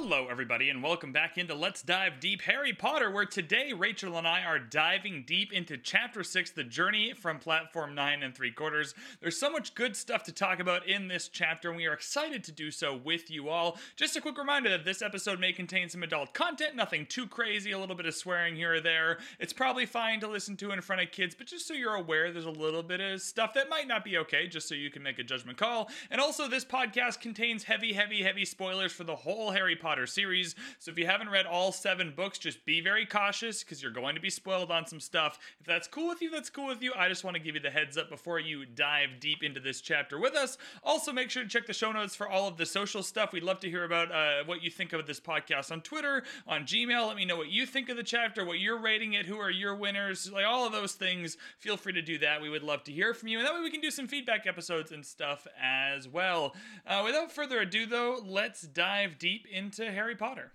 Hello, everybody, and welcome back into Let's Dive Deep Harry Potter, where today Rachel and I are diving deep into Chapter 6, The Journey from Platform 9 and 3 Quarters. There's so much good stuff to talk about in this chapter, and we are excited to do so with you all. Just a quick reminder that this episode may contain some adult content, nothing too crazy, a little bit of swearing here or there. It's probably fine to listen to in front of kids, but just so you're aware, there's a little bit of stuff that might not be okay, just so you can make a judgment call. And also, this podcast contains heavy, heavy, heavy spoilers for the whole Harry Potter series. So if you haven't read all seven books, just be very cautious because you're going to be spoiled on some stuff. If that's cool with you, that's cool with you. I just want to give you the heads up before you dive deep into this chapter with us. Also, make sure to check the show notes for all of the social stuff. We'd love to hear about uh, what you think of this podcast on Twitter, on Gmail. Let me know what you think of the chapter, what you're rating it, who are your winners, like all of those things. Feel free to do that. We would love to hear from you. And that way we can do some feedback episodes and stuff as well. Uh, without further ado, though, let's dive deep into Harry Potter.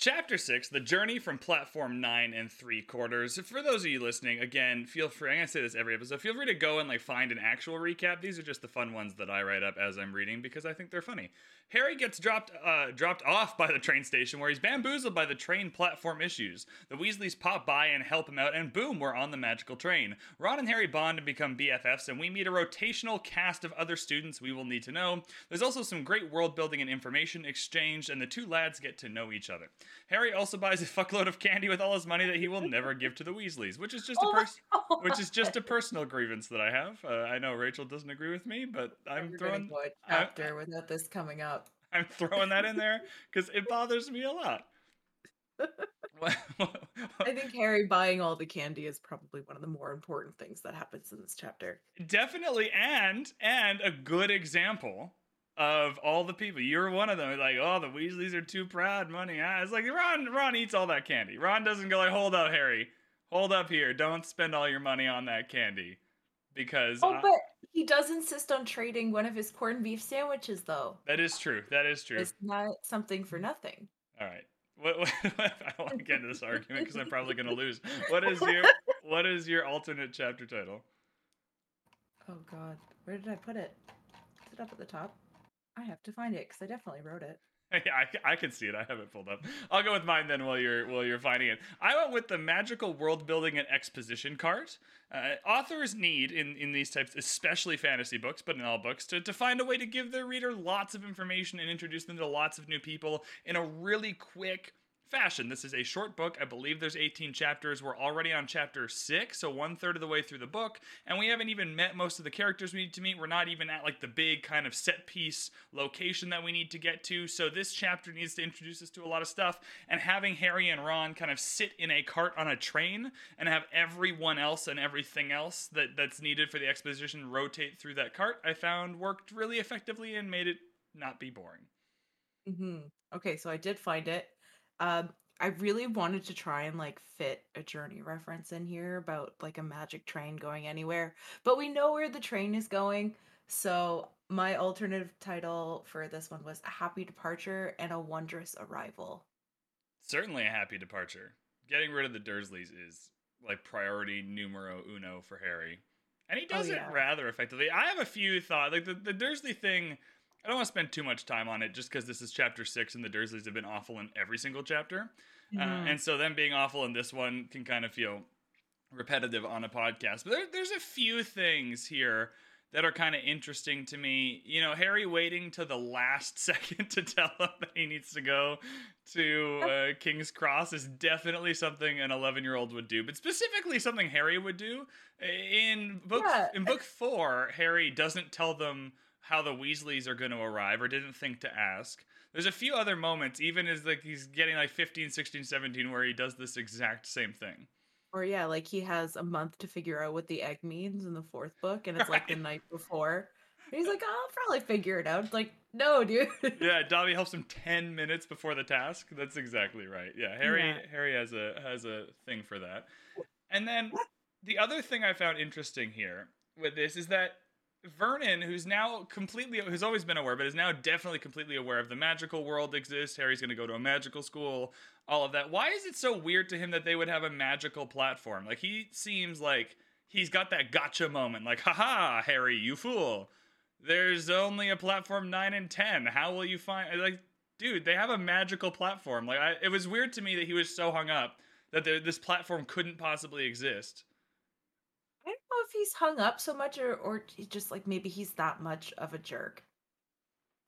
Chapter 6, The Journey from Platform 9 and 3 Quarters. For those of you listening, again, feel free, I'm going to say this every episode, feel free to go and like find an actual recap. These are just the fun ones that I write up as I'm reading because I think they're funny. Harry gets dropped uh, dropped off by the train station where he's bamboozled by the train platform issues. The Weasleys pop by and help him out, and boom, we're on the magical train. Ron and Harry bond and become BFFs, and we meet a rotational cast of other students we will need to know. There's also some great world building and information exchanged, and the two lads get to know each other. Harry also buys a fuckload of candy with all his money that he will never give to the Weasleys, which is just a pers- which is just a personal grievance that I have. Uh, I know Rachel doesn't agree with me, but I'm We're throwing gonna go a chapter without this coming up. I'm throwing that in there because it bothers me a lot. I think Harry buying all the candy is probably one of the more important things that happens in this chapter. Definitely, and and a good example of all the people. You're one of them. Like, oh, the Weasleys are too proud. Money. Ah. It's like Ron. Ron eats all that candy. Ron doesn't go like, hold up, Harry. Hold up here. Don't spend all your money on that candy because. Oh, I- but he does insist on trading one of his corned beef sandwiches, though. that is true. That is true. It's not something for nothing. All right. What, what, I don't want to get into this argument because I'm probably going to lose. What is your what is your alternate chapter title? Oh God, where did I put it? Is it up at the top? I have to find it because I definitely wrote it. I, I can see it. I have it pulled up. I'll go with mine then while you're while you're finding it. I went with the magical world building and exposition cart. Uh, authors need in in these types, especially fantasy books, but in all books, to, to find a way to give their reader lots of information and introduce them to lots of new people in a really quick fashion. This is a short book. I believe there's 18 chapters. We're already on chapter six, so one third of the way through the book, and we haven't even met most of the characters we need to meet. We're not even at like the big kind of set piece location that we need to get to. So this chapter needs to introduce us to a lot of stuff, and having Harry and Ron kind of sit in a cart on a train and have everyone else and everything else that that's needed for the exposition rotate through that cart, I found worked really effectively and made it not be boring. hmm Okay, so I did find it. Um, I really wanted to try and like fit a journey reference in here about like a magic train going anywhere, but we know where the train is going. So my alternative title for this one was A Happy Departure and a Wondrous Arrival. Certainly a happy departure. Getting rid of the Dursleys is like priority numero uno for Harry. And he Oh, does yeah. it rather effectively. I have a few thoughts. Like the, the Dursley thing, I don't want to spend too much time on it just because this is chapter six and the Dursleys have been awful in every single chapter. Uh, Mhm. and so them being awful in this one can kind of feel repetitive on a podcast. But there, there's a few things here that are kind of interesting to me. You know, Harry waiting to the last second to tell him that he needs to go to uh, King's Cross is definitely something an 11 year old would do, but specifically something Harry would do. In book Yeah. in book four, Harry doesn't tell them how the Weasleys are going to arrive or didn't think to ask. There's a few other moments, even as like he's getting like 15, 16, 17, where he does this exact same thing. Or yeah, like he has a month to figure out what the egg means in the fourth book, and it's like the night before. And he's like, "Oh, I'll probably figure it out. It's like, no, dude. yeah, Dobby helps him ten minutes before the task. That's exactly right. Yeah, Harry Yeah. Harry has a has a thing for that. And then the other thing I found interesting here with this is that Vernon, who's now completely who's always been aware, but is now definitely completely aware of the magical world exists. Harry's gonna go to a magical school, all of that. Why is it so weird to him that they would have a magical platform? Like he seems like he's got that gotcha moment, like, haha, Harry, you fool. There's only a platform nine and ten. How will you find like, dude? They have a magical platform. Like, I, it was weird to me that he was so hung up that there, this platform couldn't possibly exist. I don't know if he's hung up so much or or he just like maybe he's that much of a jerk.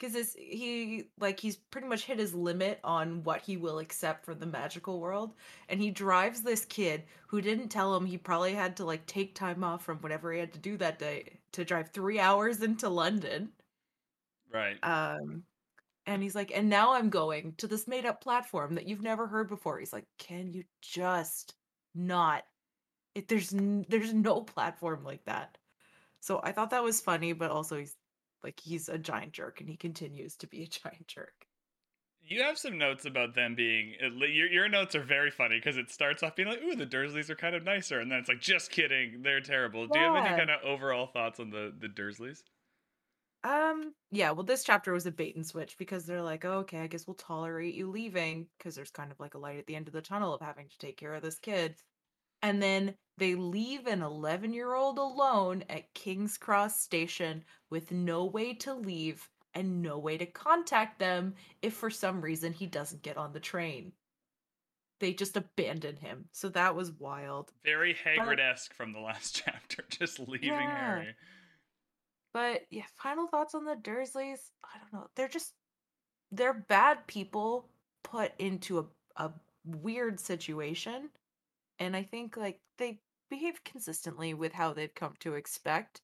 This he like he's pretty much hit his limit on what he will accept from the magical world and he drives this kid who didn't tell him he probably had to like take time off from whatever he had to do that day to drive 3 hours into London. Right. Um and he's like and now I'm going to this made up platform that you've never heard before. He's like can you just not it, there's n- there's no platform like that. So I thought that was funny, but also he's like he's a giant jerk, and he continues to be a giant jerk. You have some notes about them being. Your, your notes are very funny because it starts off being like, "Ooh, the Dursleys are kind of nicer," and then it's like, "Just kidding, they're terrible." Do you have any kind of overall thoughts on the the Dursleys? Um, yeah, well, this chapter was a bait and switch because they're like, oh, okay, I guess we'll tolerate you leaving because there's kind of like a light at the end of the tunnel of having to take care of this kid. And then they leave an 11 year old alone at King's Cross Station with no way to leave and no way to contact them if for some reason he doesn't get on the train. They just abandon him. So that was wild. Very Hagrid esque from the last chapter, just leaving Yeah. Harry. But yeah, final thoughts on the Dursleys. I don't know. They're just they're bad people put into a, a weird situation. And I think like they behave consistently with how they've come to expect.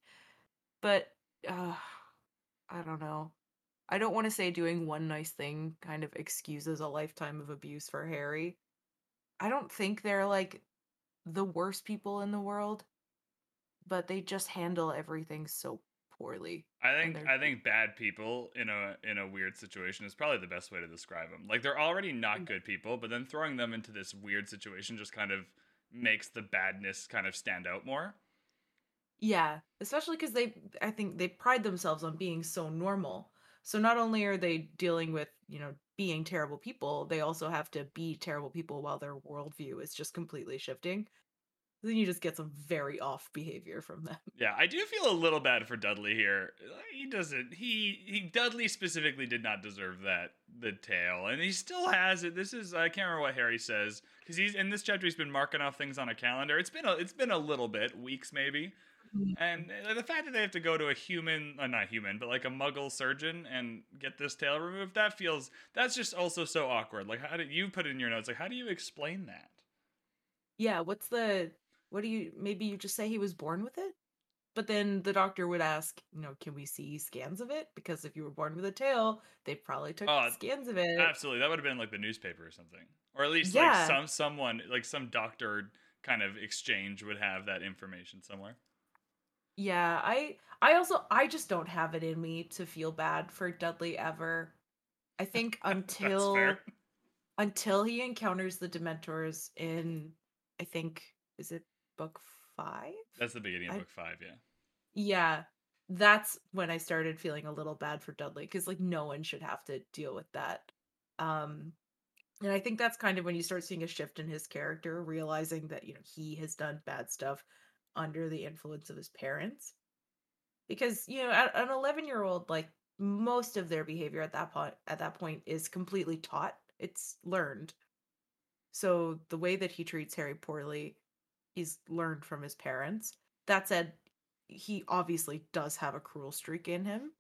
But uh I don't know. I don't want to say doing one nice thing kind of excuses a lifetime of abuse for Harry. I don't think they're like the worst people in the world, but they just handle everything so poorly. I think I think bad people in a in a weird situation is probably the best way to describe them. Like they're already not good people, but then throwing them into this weird situation just kind of makes the badness kind of stand out more. Yeah, especially because they, I think they pride themselves on being so normal. So not only are they dealing with, you know, being terrible people, they also have to be terrible people while their worldview is just completely shifting. Then you just get some very off behavior from them. Yeah, I do feel a little bad for Dudley here. He doesn't. He he Dudley specifically did not deserve that the tail, and he still has it. This is I can't remember what Harry says because he's in this chapter. He's been marking off things on a calendar. It's been a it's been a little bit weeks maybe, and uh, the fact that they have to go to a human, uh, not human, but like a Muggle surgeon and get this tail removed. That feels that's just also so awkward. Like how did you put it in your notes? Like how do you explain that? Yeah, what's the, what do you, maybe you just say he was born with it? But then the doctor would ask, you know, can we see scans of it? Because if you were born with a tail, they probably took Oh, scans of it. Absolutely, that would have been like the newspaper or something, or at least Yeah. like some someone like some doctor kind of exchange would have that information somewhere. Yeah, I I also I just don't have it in me to feel bad for Dudley ever. I think until until he encounters the Dementors in I think is it book 5? That's the beginning of I- book five. Yeah, Yeah. That's when I started feeling a little bad for Dudley cuz like no one should have to deal with that. Um and I think that's kind of when you start seeing a shift in his character, realizing that you know he has done bad stuff under the influence of his parents. Because you know, an 11-year-old like most of their behavior at that point at that point is completely taught. It's learned. So the way that he treats Harry poorly is learned from his parents. That said, he obviously does have a cruel streak in him.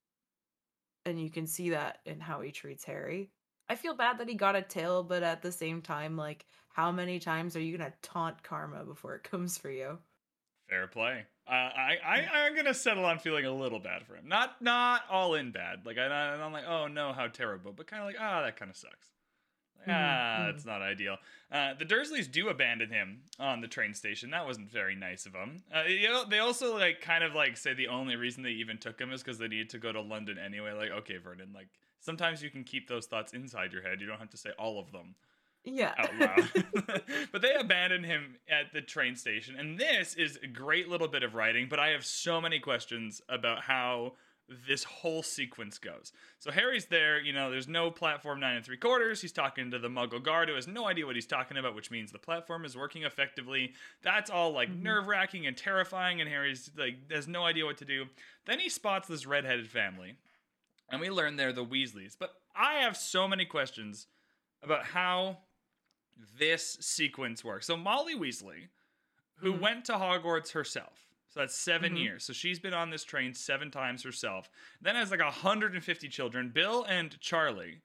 And you can see that in how he treats Harry. I feel bad that he got a tail, but at the same time, like, how many times are you gonna taunt karma before it comes for you? fair play. Uh, I I I'm gonna settle on feeling a little bad for him. Not not all in bad. Like I I'm like oh no how terrible, but kind of like ah that kind of sucks. Mhm, Ah, mhm. it's not ideal. Uh, the Dursleys do abandon him on the train station. That wasn't very nice of them. Uh, you know, they also like kind of like say the only reason they even took him is because they needed to go to London anyway. Like, okay, Vernon, like sometimes you can keep those thoughts inside your head. You don't have to say all of them Yeah. out loud. but they abandon him at the train station, and this is a great little bit of writing. But I have so many questions about how this whole sequence goes. So Harry's there, you know, there's no platform nine and three quarters. He's talking to the Muggle guard who has no idea what he's talking about, which means the platform is working effectively. That's all like Mhm. nerve wracking and terrifying, and Harry's like has no idea what to do. Then he spots this redheaded family, and we learn they're the Weasleys. But I have so many questions about how this sequence works. So Molly Weasley, who Mhm. went to Hogwarts herself. So that's 7 Mhm. years. So she's been on this train seven times herself. Then has like 150 children. Bill and Charlie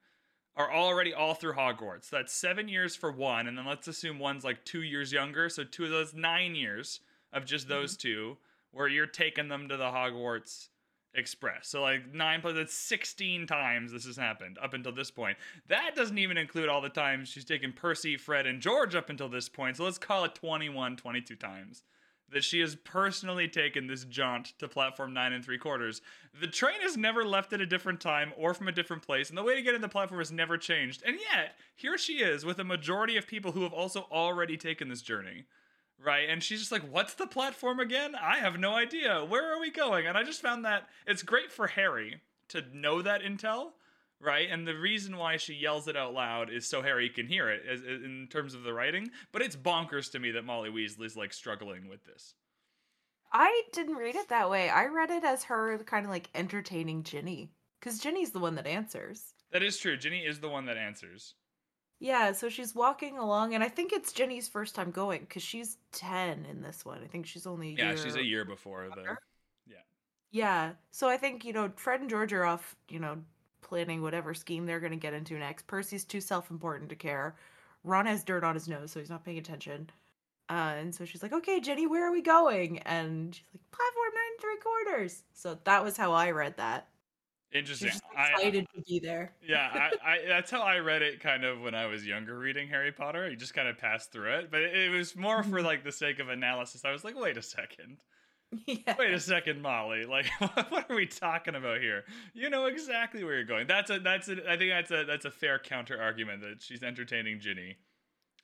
are already all through Hogwarts. So that's seven years for one, and then let's assume one's like two years younger. So two of those nine years of just those two, where you're taking them to the Hogwarts Express. So like nine plus that's 16 times this has happened up until this point. That doesn't even include all the times she's taken Percy, Fred, and George up until this point. So let's call it 21, 22 times that she has personally taken this jaunt to platform nine and three quarters. The train has never left at a different time or from a different place, and the way to get in the platform has never changed. And yet, here she is with a majority of people who have also already taken this journey. Right? And she's just like, What's the platform again? I have no idea. Where are we going? And I just found that it's great for Harry to know that intel, right? And the reason why she yells it out loud is so Harry can hear it as, in terms of the writing. But it's bonkers to me that Molly Weasley's like struggling with this. I didn't read it that way. I read it as her kind of like entertaining Ginny. Because Ginny's the one that answers. That is true. Ginny is the one that answers. Yeah, so she's walking along, and I think it's Ginny's first time going because she's 10 in this one. I think she's only a Yeah, year. she's a year before the. Yeah. Yeah, so I think, you know, Fred and George are off, you know, planning whatever scheme they're going to get into next. Percy's too self important to care. Ron has dirt on his nose, so he's not paying attention. Uh, and so she's like, okay, Ginny, where are we going? And she's like, platform nine and three quarters. So that was how I read that. Interesting. She's just I, excited to be there. yeah, I, I, that's how I read it kind of when I was younger reading Harry Potter. You just kind of passed through it, but it, it was more for Mhm. like the sake of analysis. I was like, wait a second. Yeah. Wait a second, Molly. Like, what are we talking about here? You know exactly where you're going. That's a that's a. I think that's a that's a fair counter argument that she's entertaining Ginny.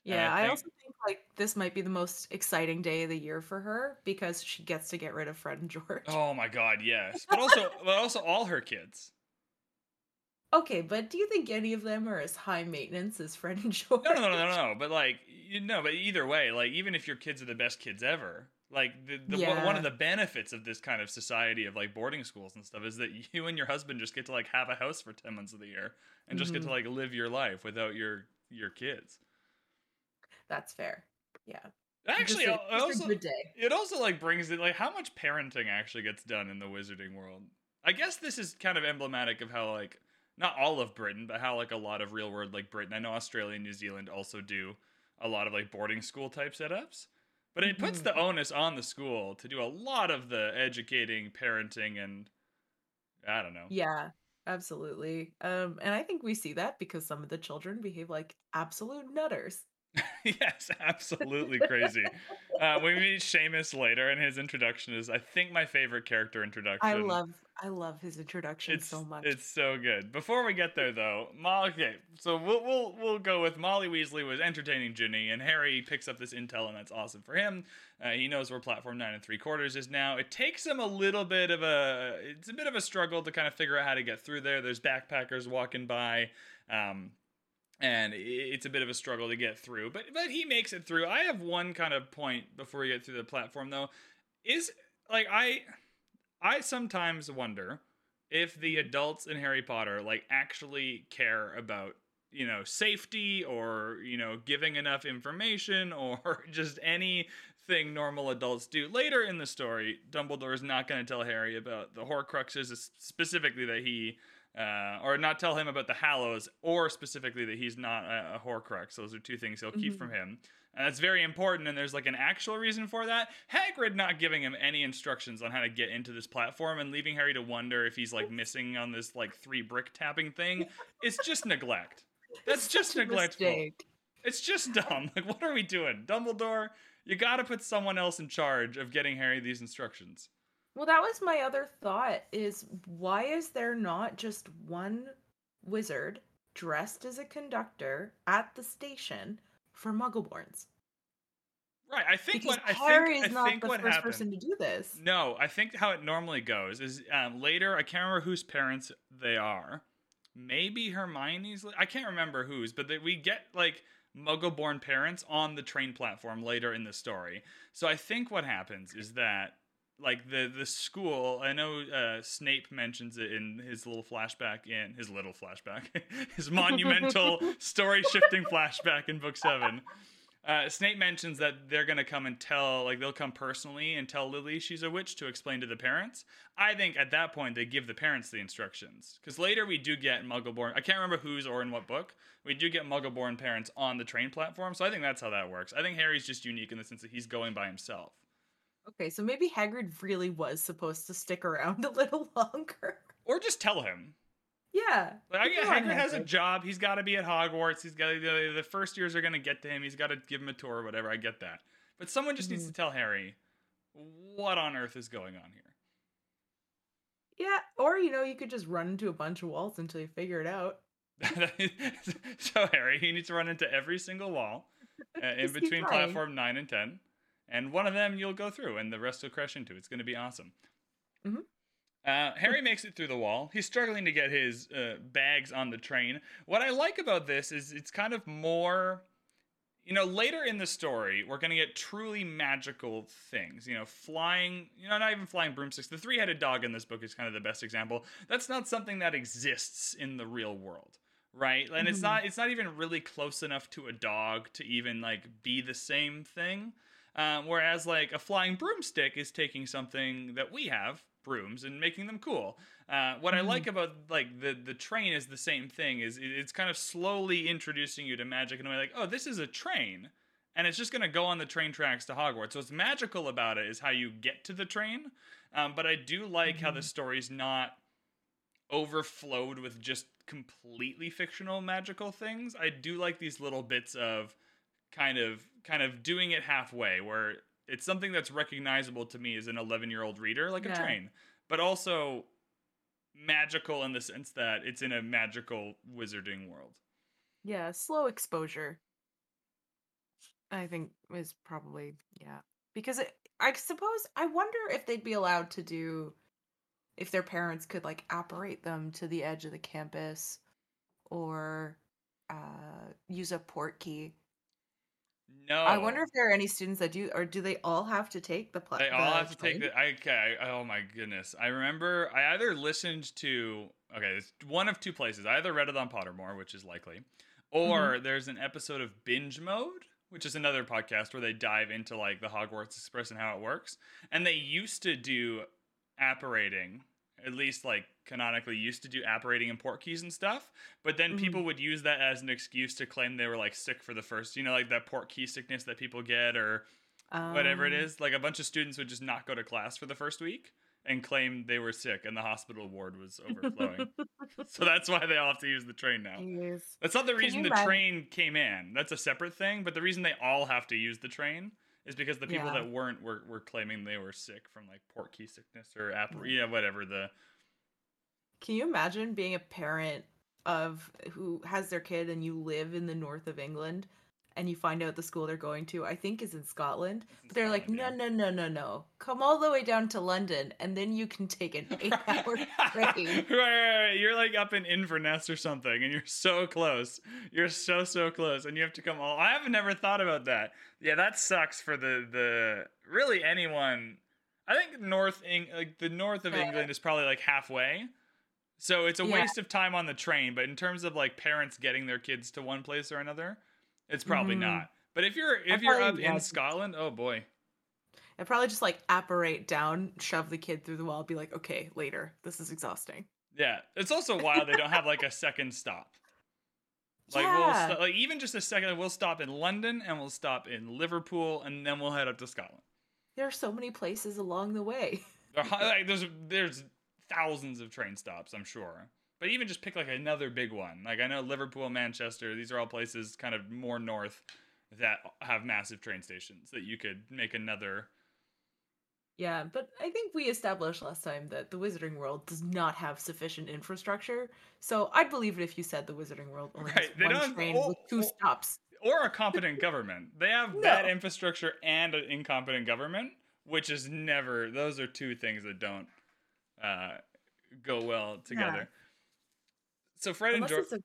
Yeah, I I, also think like this might be the most exciting day of the year for her because she gets to get rid of Fred and George. Oh my God, yes. But also, but also all her kids. Okay, but do you think any of them are as high maintenance as Fred and George? No, no, no, no, no. But like, you know, but either way, like, even if your kids are the best kids ever, like, the, the one- one of the benefits of this kind of society of like boarding schools and stuff is that you and your husband just get to like have a house for ten months of the year and just get to Mhm. like live your life without your your kids. That's fair. Yeah. Actually, just a, just also a good day. it also like brings it like how much parenting actually gets done in the wizarding world. I guess this is kind of emblematic of how like not all of Britain, but how like a lot of real world like Britain. I know Australia and New Zealand also do a lot of like boarding school type setups. But it puts Mhm. the onus on the school to do a lot of the educating, parenting, and I don't know. Yeah, absolutely. Um, and I think we see that because some of the children behave like absolute nutters. yes, absolutely crazy. uh, we meet Seamus later, and his introduction is, I think, my favorite character introduction. I love I love his introduction it's so much. It's so good. Before we get there, though, Molly. Okay, so we'll we'll we'll go with Molly Weasley was entertaining Ginny, and Harry picks up this intel, and that's awesome for him. Uh, he knows where platform nine and three quarters is now. It takes him a little bit of a it's a bit of a struggle to kind of figure out how to get through there. There's backpackers walking by. Um, and it's a bit of a struggle to get through, but but he makes it through. I have one kind of point before we get through the platform though. Is like I I sometimes wonder if the adults in Harry Potter like actually care about you know safety or you know giving enough information or just anything normal adults do later in the story dumbledore is not going to tell harry about the horcruxes specifically that he uh, or not tell him about the hallows or specifically that he's not a, a horcrux those are two things he'll keep Mhm. from him. And that's very important and there's like an actual reason for that. Hagrid not giving him any instructions on how to get into this platform and leaving harry to wonder if he's like missing on this like three brick tapping thing it's just neglect. That's just neglectful. mistake. it's just dumb. Like what are we doing? Dumbledore you gotta put someone else in charge of getting harry these instructions Well, that was my other thought is why is there not just one wizard dressed as a conductor at the station for muggleborns? Right. I think Because what I Harry think is I not think the what first happened. person to do this. No, I think how it normally goes is um, later. I can't remember whose parents they are. Maybe Hermione's. I can't remember whose, but they, we get like Muggle-born parents on the train platform later in the story. So I think what happens is that like the the school. I know uh, Snape mentions it in his little flashback in his little flashback, his monumental story shifting flashback in book seven. Uh, Snape mentions that they're gonna come and tell, like they'll come personally and tell Lily she's a witch to explain to the parents. I think at that point they give the parents the instructions because later we do get Muggleborn. I can't remember whose or in what book. We do get Muggleborn parents on the train platform, so I think that's how that works. I think Harry's just unique in the sense that he's going by himself. Okay, so maybe Hagrid really was supposed to stick around a little longer. Or just tell him. Yeah. Like, I good get on Hagrid has a job. He's got to be at Hogwarts. He's got the, the first years are going to get to him. He's got to give him a tour or whatever. I get that. But someone just needs Mhm. to tell Harry what on earth is going on here. Yeah, or you know, you could just run into a bunch of walls until you figure it out. so Harry, he needs to run into every single wall uh, in between platform nine and ten, and one of them you'll go through, and the rest will crash into. It's going to be awesome. Mhm. Uh, Harry makes it through the wall. He's struggling to get his uh, bags on the train. What I like about this is it's kind of more. You know, later in the story, we're going to get truly magical things. You know, flying, you know, not even flying broomsticks. The three headed dog in this book is kind of the best example. That's not something that exists in the real world right and it's Mhm. not it's not even really close enough to a dog to even like be the same thing um, whereas like a flying broomstick is taking something that we have brooms and making them cool uh, what i Mhm. like about like the the train is the same thing is it- it's kind of slowly introducing you to magic in a way like oh this is a train and it's just going to go on the train tracks to hogwarts so what's magical about it is how you get to the train um, but i do like how the Mhm. story's not overflowed with just completely fictional magical things. I do like these little bits of kind of kind of doing it halfway where it's something that's recognizable to me as an 11-year-old reader like a train, but also magical in the sense that it's in a magical wizarding world. Yeah, slow exposure. I think is probably yeah. Because it, I suppose I wonder if they'd be allowed to do if their parents could like apparate them to the edge of the campus or uh use a port key. No. I wonder if there are any students that do or do they all have to take the pla- They all the have to take the. I, okay. I- Oh my goodness. I remember I either listened to. Okay, it's one of two places. I either read it on Pottermore, which is likely, mm-hmm. or there's an episode of Binge Mode, which is another podcast where they dive into like the Hogwarts Express and how it works. And they used to do apparating, at least like canonically used to do apparating and port keys and stuff. But then Mhm. people would use that as an excuse to claim they were like sick for the first, you know, like that port key sickness that people get or whatever it Um. Like a bunch of students would just not go to class for the first week and claim they were sick and the hospital ward was overflowing. so that's why they all have to use the train now. Jeez. That's not the reason the imagine- train came in. That's a separate thing. But the reason they all have to use the train is because the people Yeah. that weren't were, were claiming they were sick from like port key sickness or app, Mm. yeah, whatever the. Can you imagine being a parent of who has their kid and you live in the north of England and you find out the school they're going to, I think is in Scotland. But they're like, no, yeah. no, no, no, no. Come all the way down to London and then you can take an eight hour train. right, right, right. You're like up in Inverness or something, and you're so close. You're so so close, and you have to come all. I have never thought about that. Yeah, that sucks for the the really anyone. I think North Eng like the north of Yeah. England is probably like halfway. So it's a Yeah. waste of time on the train, but in terms of like parents getting their kids to one place or another, it's probably Mhm. not. But if you're if I'd you're up in Scotland, oh boy. I probably just like apparate down, shove the kid through the wall, be like, okay, later. This is exhausting. Yeah, it's also wild they don't have like a second stop. Like we'll yeah. sto- like even just a second, we'll stop in London and we'll stop in Liverpool and then we'll head up to Scotland. there are so many places along the way. There like, there's there's thousands of train stops, I'm sure. But even just pick like another big one. Like I know Liverpool, Manchester, these are all places kind of more north that have massive train stations that you could make another. Yeah, but I think we established last time that the Wizarding World does not have sufficient infrastructure. So I'd believe it if you said the Wizarding World only Right, has they one don't train with two stops. or a competent government. They have No. bad infrastructure and an incompetent government, which is never. Those are two things that don't uh, go well together. So Fred and George. a...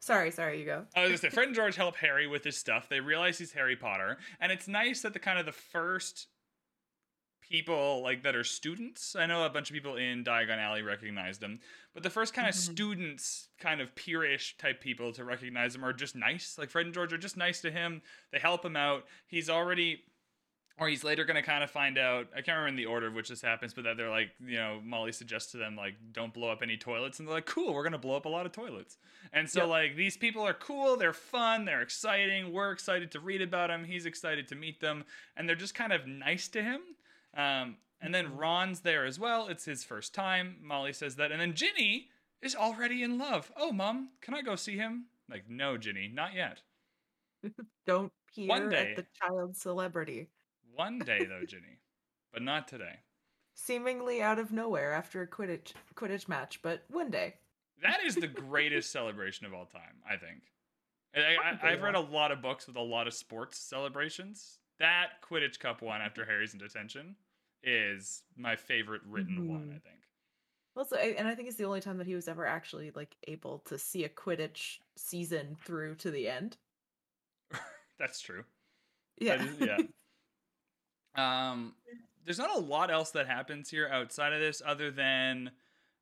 Sorry, sorry, you go. I was gonna say Fred and George help Harry with his stuff. They realize he's Harry Potter, and it's nice that the kind of the first people like that are students. I know a bunch of people in Diagon Alley recognized him, but the first kind of Mhm. students, kind of peerish type people to recognize him are just nice. Like Fred and George are just nice to him. They help him out. He's already. Or he's later going to kind of find out. I can't remember in the order of which this happens, but that they're like, you know, Molly suggests to them, like, don't blow up any toilets. And they're like, cool, we're going to blow up a lot of toilets. And so, Yep. like, these people are cool, they're fun, they're exciting. We're excited to read about him. He's excited to meet them. And they're just kind of nice to him. Um, and then Mhm. Ron's there as well. It's his first time. Molly says that. And then Ginny is already in love. Oh, mom, can I go see him? Like, no, Ginny, not yet. Don't peer One day. at the child celebrity. One day, though, Ginny, but not today. Seemingly out of nowhere after a Quidditch Quidditch match, but one day. That is the greatest celebration of all time, I think. I, I've read a lot of books with a lot of sports celebrations. That Quidditch Cup one after Harry's in detention is my favorite written mm-hmm. one, I think. Also, and I think it's the only time that he was ever actually like able to see a Quidditch season through to the end. That's true. Yeah. is- yeah. Um, there's not a lot else that happens here outside of this, other than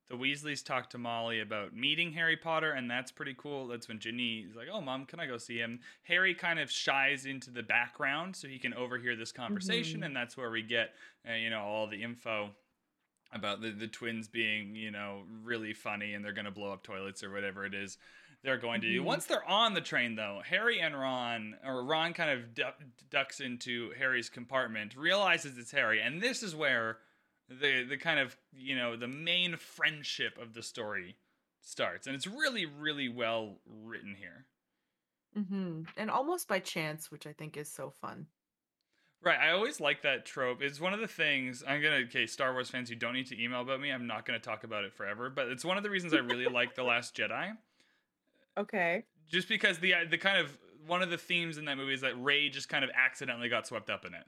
the Weasleys talk to Molly about meeting Harry Potter, and that's pretty cool. That's when Ginny's like, "Oh, mom, can I go see him?" Harry kind of shies into the background so he can overhear this conversation, Mhm. and that's where we get, uh, you know, all the info about the the twins being, you know, really funny, and they're gonna blow up toilets or whatever it is they're going to do. Mhm. Once they're on the train, though, Harry and Ron, or Ron kind of du- ducks into Harry's compartment, realizes it's Harry, and this is where the the kind of you know the main friendship of the story starts, and it's really really well written here. hmm And almost by chance, which I think is so fun. Right, I always like that trope. It's one of the things I'm gonna. Okay, Star Wars fans, you don't need to email about me. I'm not gonna talk about it forever, but it's one of the reasons I really like the Last Jedi. Okay. just because the the kind of one of the themes in that movie is that Rey just kind of accidentally got swept up in it,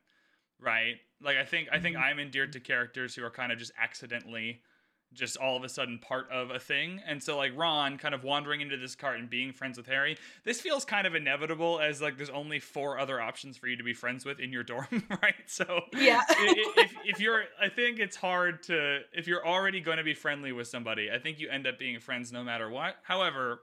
right? Like I think I think Mhm. I'm endeared to characters who are kind of just accidentally just all of a sudden part of a thing. And so like Ron kind of wandering into this cart and being friends with Harry, this feels kind of inevitable as like there's only four other options for you to be friends with in your dorm, right? So Yeah. if, if you're i think it's hard to if you're already going to be friendly with somebody i think you end up being friends no matter what however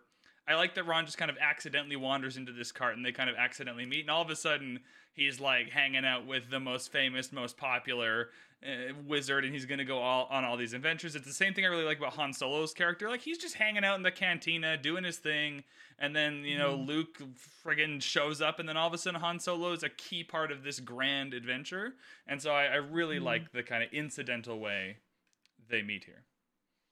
i like that ron just kind of accidentally wanders into this cart and they kind of accidentally meet and all of a sudden he's like hanging out with the most famous most popular uh, wizard and he's going to go all on all these adventures it's the same thing i really like about han solo's character like he's just hanging out in the cantina doing his thing and then you know Mhm. luke friggin shows up and then all of a sudden han solo is a key part of this grand adventure and so i, I really Mhm. like the kind of incidental way they meet here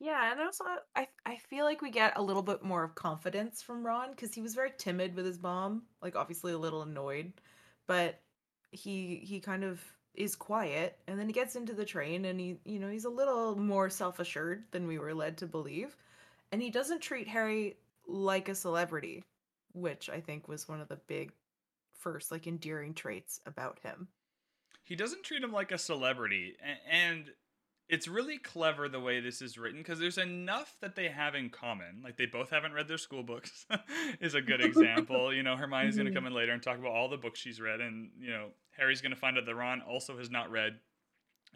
Yeah, and also uh, I I feel like we get a little bit more of confidence from Ron because he was very timid with his mom, like obviously a little annoyed, but he he kind of is quiet, and then he gets into the train, and he you know he's a little more self assured than we were led to believe, and he doesn't treat Harry like a celebrity, which I think was one of the big first like endearing traits about him. he doesn't treat him like a celebrity and it's really clever the way this is written because there's enough that they have in common like they both haven't read their school books is a good example. You know hermione's going to mm-hmm. come in later and talk about all the books she's read and you know harry's going to find out that ron also has not read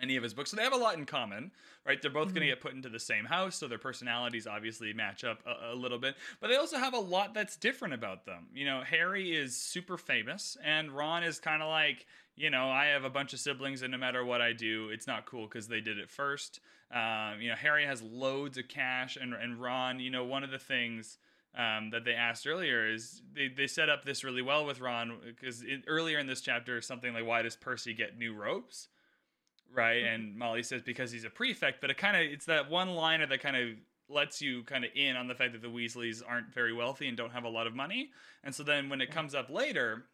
any of his books. So they have a lot in common right? They're both going to get put into the same house so their personalities obviously match up a, a little bit. But they also have a lot that's different about them. You know harry is super famous and ron is kind of like you know, I have a bunch of siblings, and no matter what I do, it's not cool because they did it first. Um, you know, Harry has loads of cash, and and Ron, you know, one of the things um, that they asked earlier is they, they set up this really well with Ron because earlier in this chapter, something like, why does Percy get new robes? Right, Mhm. and Molly says because he's a prefect, but it kind of it's that one liner that kind of lets you kind of in on the fact that the Weasleys aren't very wealthy and don't have a lot of money, and so then when it comes up later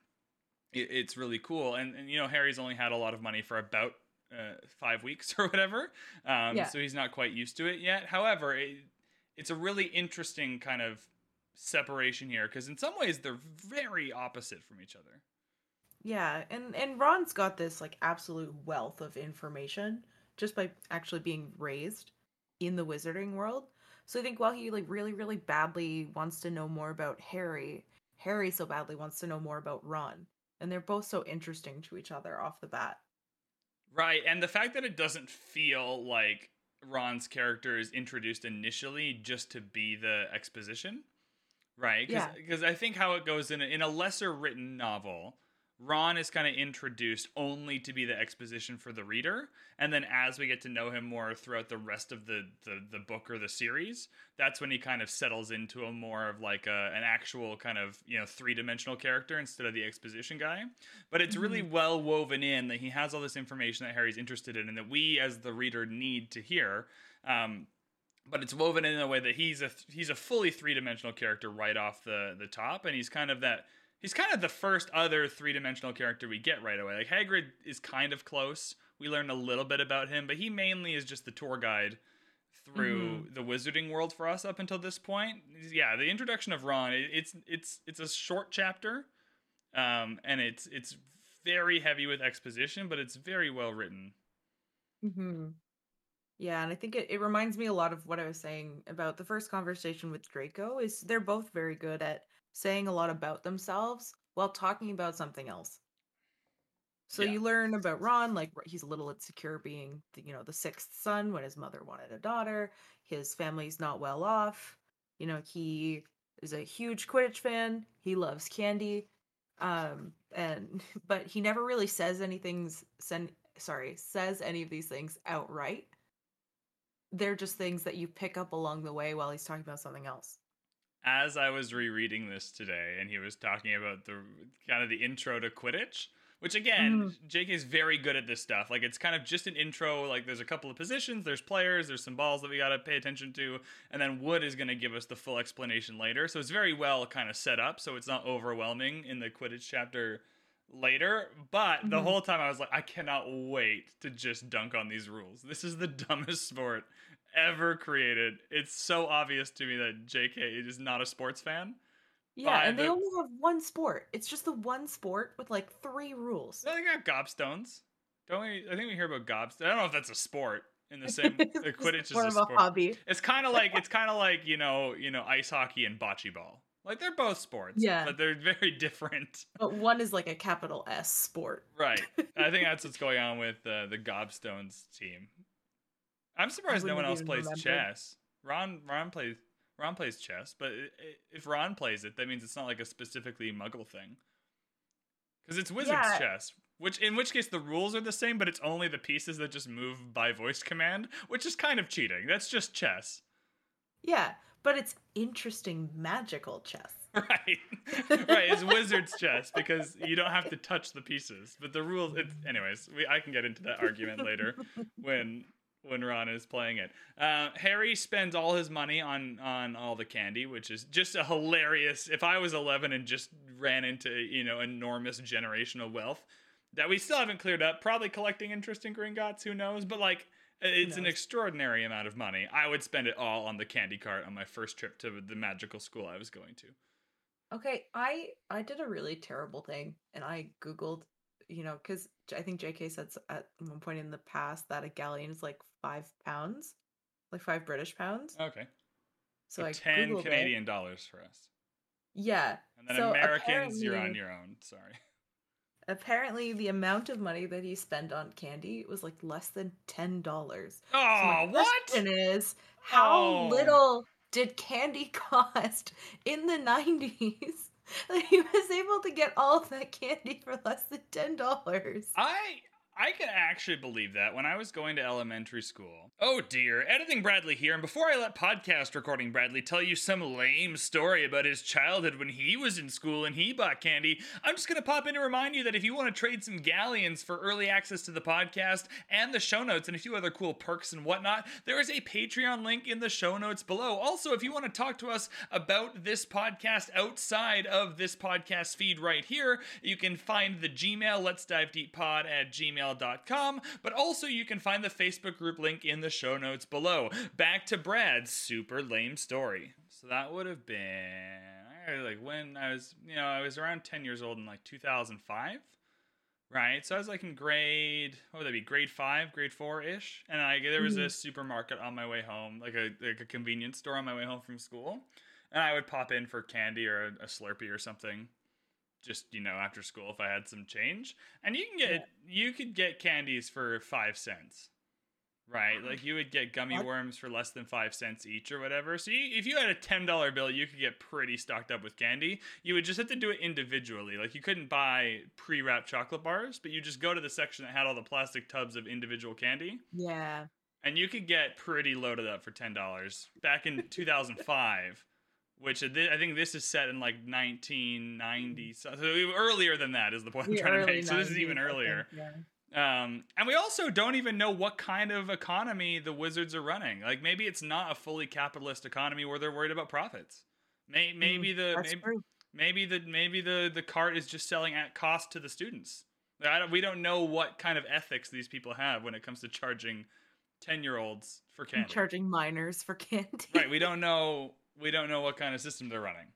it, it's really cool. And, and, you know, Harry's only had a lot of money for about uh, five weeks or whatever. Um, Yeah. So he's not quite used to it yet. However, it, it's a really interesting kind of separation here because in some ways they're very opposite from each other. Yeah, and and Ron's got this like absolute wealth of information just by actually being raised in the wizarding world. So I think while he like really really badly wants to know more about Harry, Harry so badly wants to know more about Ron, and they're both so interesting to each other off the bat. Right, and the fact that it doesn't feel like Ron's character is introduced initially just to be the exposition, right? Because Yeah. I think how it goes in a, in a lesser written novel, Ron is kind of introduced only to be the exposition for the reader, and then as we get to know him more throughout the rest of the the, the book or the series, that's when he kind of settles into a more of like a, an actual kind of you know three dimensional character instead of the exposition guy. But it's really well woven in that he has all this information that Harry's interested in, and that we as the reader need to hear. Um, but it's woven in a way that he's a he's a fully three dimensional character right off the the top, and he's kind of that he's kind of the first other three dimensional character we get right away. Like Hagrid is kind of close. We learn a little bit about him, but he mainly is just the tour guide through the wizarding world for us up until this point. Yeah, the introduction of Ron, it's it's it's a short chapter, um, and it's it's very heavy with exposition, but it's very well written. Mm-hmm. Yeah, and I think it, it reminds me a lot of what I was saying about the first conversation with Draco is they're both very good at saying a lot about themselves while talking about something else. So Yeah. you learn about Ron, like he's a little insecure being, the, you know, the sixth son when his mother wanted a daughter. His family's not well off. You know, he is a huge Quidditch fan. He loves candy. Um, and but he never really says anything's sen- sorry, says any of these things outright. They're just things that you pick up along the way while he's talking about something else. As I was rereading this today, and he was talking about the kind of the intro to Quidditch, which again, J.K. is very good at this stuff. Like it's kind of just an intro. Like there's a couple of positions, there's players, there's some balls that we got to pay attention to, and then Wood is going to give us the full explanation later. So it's very well kind of set up, so it's not overwhelming in the Quidditch chapter later. But the Mhm. whole time I was like, I cannot wait to just dunk on these rules. This is the dumbest sport ever created. It's so obvious to me that JK is not a sports fan. Yeah, and they only have one sport. It's just the one sport with like three rules. No, they got gobstones. Don't we? I think we hear about gobstones. I don't know if that's a sport in the same. It's the Quidditch is more a of sport. a hobby. It's kind of like it's kind of like you know you know ice hockey and bocce ball. Like they're both sports, Yeah. but they're very different. But one is like a capital S sport. Right. I think that's what's going on with uh, the Gobstones team. I'm surprised no one else plays remembered. chess. Ron Ron plays Ron plays chess, but if Ron plays it, that means it's not like a specifically Muggle thing. Because it's Wizards Yeah. chess, which in which case the rules are the same, but it's only the pieces that just move by voice command, which is kind of cheating. That's just chess, Yeah, but it's interesting magical chess. right? right. It's Wizards chess because you don't have to touch the pieces, but the rules. It's anyways. We I can get into that argument later when when Ron is playing it. Uh, Harry spends all his money on on all the candy, which is just a hilarious. If I was 11 and just ran into you know enormous generational wealth that we still haven't cleared up, probably collecting interest in Gringotts, who knows? But like. It's an extraordinary amount of money. I would spend it all on the candy cart on my first trip to the magical school I was going to. Okay, I I did a really terrible thing, and I googled, you know, because I think J.K. said at one point in the past that a galleon is like five pounds, like five British pounds. Okay. So So, I 10 googled it. Canadian dollars for us. Yeah, And then So Americans, you're on your own. Sorry. apparently the amount of money that he spent on candy was like less than ten dollars. Oh, So my what? question is, how Oh. little did candy cost in the nineties he was able to get all of that candy for less than ten dollars? I I can actually believe that when I was going to elementary school. Oh dear, editing Bradley here, and before I let podcast recording Bradley tell you some lame story about his childhood when he was in school and he bought candy, I'm just gonna pop in to remind you that if you want to trade some galleons for early access to the podcast and the show notes and a few other cool perks and whatnot, there is a Patreon link in the show notes below. Also, if you want to talk to us about this podcast outside of this podcast feed right here, you can find the Gmail, let's dive deep pod at gmail.com, but also you can find the Facebook group link in the show notes below. Back to Brad's super lame story. So that would have been like when I was, you know, I was around 10 years old in like 2005. Right. So I was like in grade, what would that be? Grade five, grade four ish. And I, there was a mm-hmm. supermarket on my way home, like a, like a convenience store on my way home from school. And I would pop in for candy or a, a Slurpee or something just, you know, after school if I had some change. And you can get, you could get candies for five cents. Right, like you would get gummy What? worms for less than five cents each or whatever. So you, if you had a ten dollar bill, you could get pretty stocked up with candy. You would just have to do it individually. Like you couldn't buy pre-wrapped chocolate bars, but you just go to the section that had all the plastic tubs of individual candy, Yeah. and you could get pretty loaded up for ten dollars. Back in two thousand five, which I think this is set in like nineteen ninety. So so earlier than that is the point I'm trying to make. So this is even 90s, think, earlier. Yeah. Um, and we also don't even know what kind of economy the Wizards are running. Like maybe it's not a fully capitalist economy where they're worried about profits. May, maybe the Mm, That's maybe, maybe the maybe the the cart is just selling at cost to the students. I don't, we don't know what kind of ethics these people have when it comes to charging ten year olds for candy. Charging minors for candy. right, we don't know we don't know what kind of system they're running.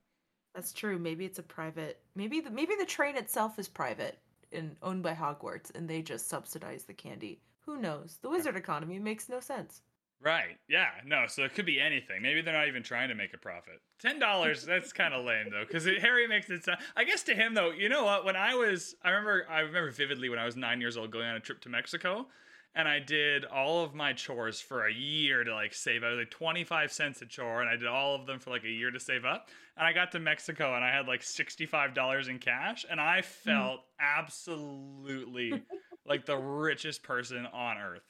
That's true. Maybe it's a private. Maybe the maybe the train itself is private and owned by Hogwarts, and they just subsidize the candy. Who knows? The wizard economy makes no sense. Right. Yeah. No. So it could be anything. Maybe they're not even trying to make a profit. Ten dollars. that's kind of lame though, because Harry makes it sound. I guess to him though, you know what? When I was, I remember, I remember vividly when I was nine years old going on a trip to Mexico, and I did all of my chores for a year to like save. I was like twenty five cents a chore, and I did all of them for like a year to save up. And I got to Mexico, and I had like sixty five dollars in cash, and I felt absolutely like the richest person on earth.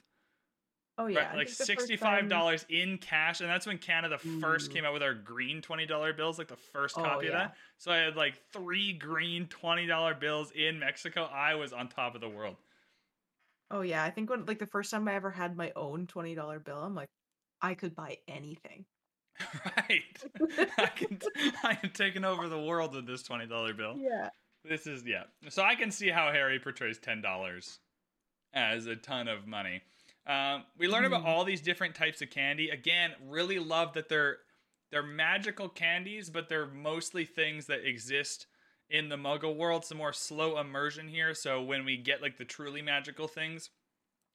Oh yeah, Right, like sixty-five time- dollars in cash, and that's when Canada first came out with our green twenty-dollar bills, like the first Oh, copy of that. So I had like three green twenty-dollar bills in Mexico. I was on top of the world. Oh yeah, I think when like the first time I ever had my own twenty dollar bill, I'm like, I could buy anything. right, I can, I taking over the world with this twenty-dollar bill. Yeah. This is yeah. So I can see how Harry portrays ten dollars as a ton of money. Um, we learn about Mhm. all these different types of candy. Again, really love that they're they're magical candies, but they're mostly things that exist in the Muggle world. Some more slow immersion here. So when we get like the truly magical things,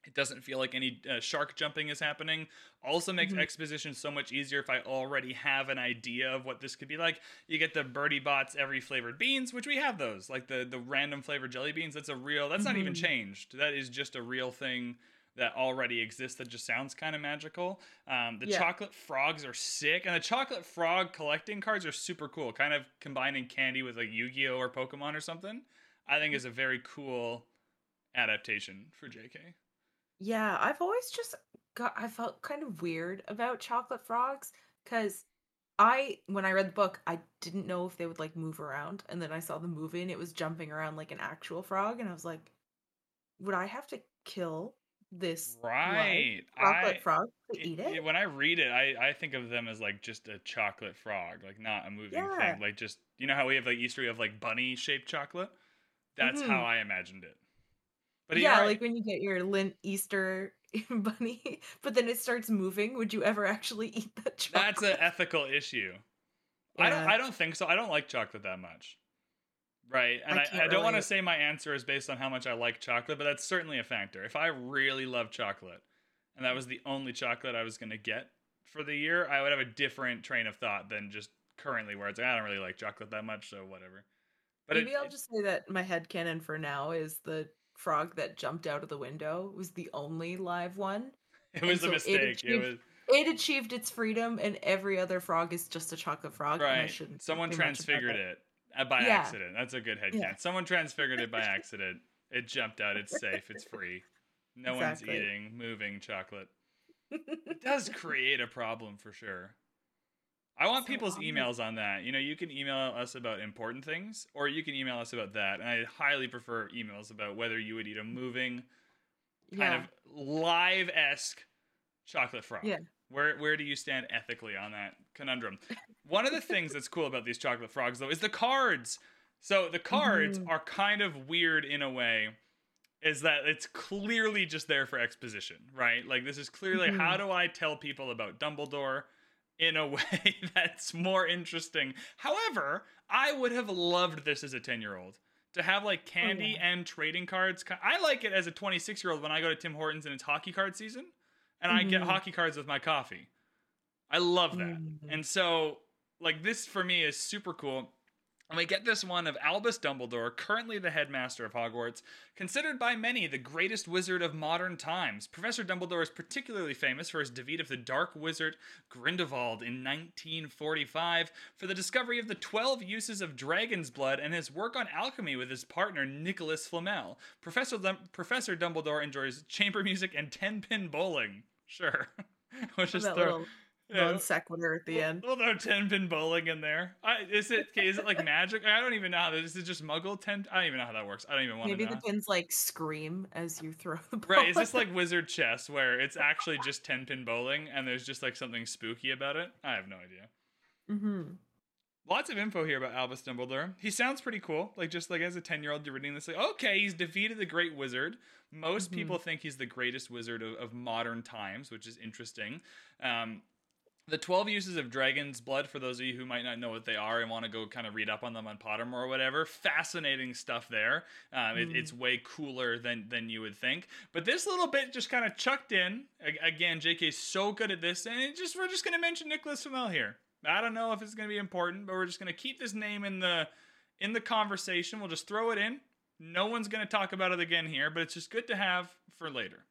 it doesn't feel like any uh, shark jumping is happening. Also makes Mhm. exposition so much easier if I already have an idea of what this could be like. You get the Bertie Bott's every flavored beans, which we have those, like the the random flavored jelly beans. That's a real. That's not even Mhm. changed. That is just a real thing that already exists. That just sounds kind of magical. Um, the Yeah. chocolate frogs are sick, and the chocolate frog collecting cards are super cool. Kind of combining candy with like Yu Gi Oh or Pokemon or something. I think is a very cool adaptation for JK. Yeah, I've always just got I felt kind of weird about chocolate frogs cuz I when I read the book, I didn't know if they would like move around and then I saw the movie and it was jumping around like an actual frog and I was like, would I have to kill this Right. chocolate I frog to it- eat it- when I read it, I, I think of them as like just a chocolate frog, like not a moving Yeah. thing. Like just you know how we have like Easter, we have like bunny shaped chocolate. That's Mhm. how I imagined it. But yeah, right. like when you get your Lindt Easter bunny, but then it starts moving, would you ever actually eat that chocolate? that's an ethical issue. I don't I don't think so. I don't like chocolate that much. Right. And I I, I, don't want to say my answer is based on how much I like chocolate, but that's certainly a factor. If I really love chocolate and that was the only chocolate I was going to get for the year, I would have a different train of thought than just currently where it's like, I don't really like chocolate that much, so whatever. But Maybe it, I'll just say that my head headcanon for now is the frog that jumped out of the window was the only live one. it, was a so mistake. It achieved- was It achieved its freedom, and every other frog is just a chocolate frog. And I right. shouldn't. Someone say much about transfigured it Uh, by Yeah. accident. That's a good head Yeah. Someone transfigured it by accident. It jumped out. It's safe. It's free. No one's eating moving chocolate. it does create a problem for sure. I want So people's emails on that. You know, you can email us about important things, or you can email us about that. And I highly prefer emails about whether you would eat a moving, kind yeah. of live esque chocolate frog. Yeah. Where where do you stand ethically on that conundrum? One of the things that's cool about these chocolate frogs though is the cards. So the cards Mhm. are kind of weird in a way is that it's clearly just there for exposition, right? Like this is clearly how Mhm. do I tell people about Dumbledore in a way that's more interesting. However, I would have loved this as a 10 year old to have like candy Oh, yeah. and trading cards. I like it as a 26 year old when I go to Tim Hortons and it's hockey card season and I get Mhm. hockey cards with my coffee. I love that. Mhm. And so, like, this for me is super cool. And we get this one of Albus Dumbledore, currently the headmaster of Hogwarts, considered by many the greatest wizard of modern times. Professor Dumbledore is particularly famous for his defeat of the Dark Wizard Grindelwald in 1945, for the discovery of the 12 uses of dragon's blood, and his work on alchemy with his partner Nicholas Flamel. Professor, Dum- Professor Dumbledore enjoys chamber music and 10 pin bowling. Sure. Is that throw- little yeah. non sequitur at the We'll- end. We'll throw ten pin bowling in there. I, is it it like magic? I don't even know how this is. It just Muggle ten? I don't even know how that works. I don't even want to Maybe the pins like scream as you throw the ball. Right? Is this like Wizard Chess where it's actually just ten pin bowling and there's just like something spooky about it? I have no idea. hmm Lots of info here about Albus Dumbledore. He sounds pretty cool. Like just like as a ten year old, you're reading this like, okay, he's defeated the Great Wizard. Most Mhm. people think he's the greatest wizard of, of modern times, which is interesting. Um, the 12 uses of dragon's blood, for those of you who might not know what they are and want to go kind of read up on them on Pottermore or whatever, fascinating stuff there. Um, it- Mm. it's way cooler than, than you would think. But this little bit just kind of chucked in. Again, JK's so good at this, and it just we're just going to mention Nicholas Flamel here. I don't know if it's going to be important, but we're just going to keep this name in the in the conversation. We'll just throw it in. No one's going to talk about it again here, but it's just good to have for later.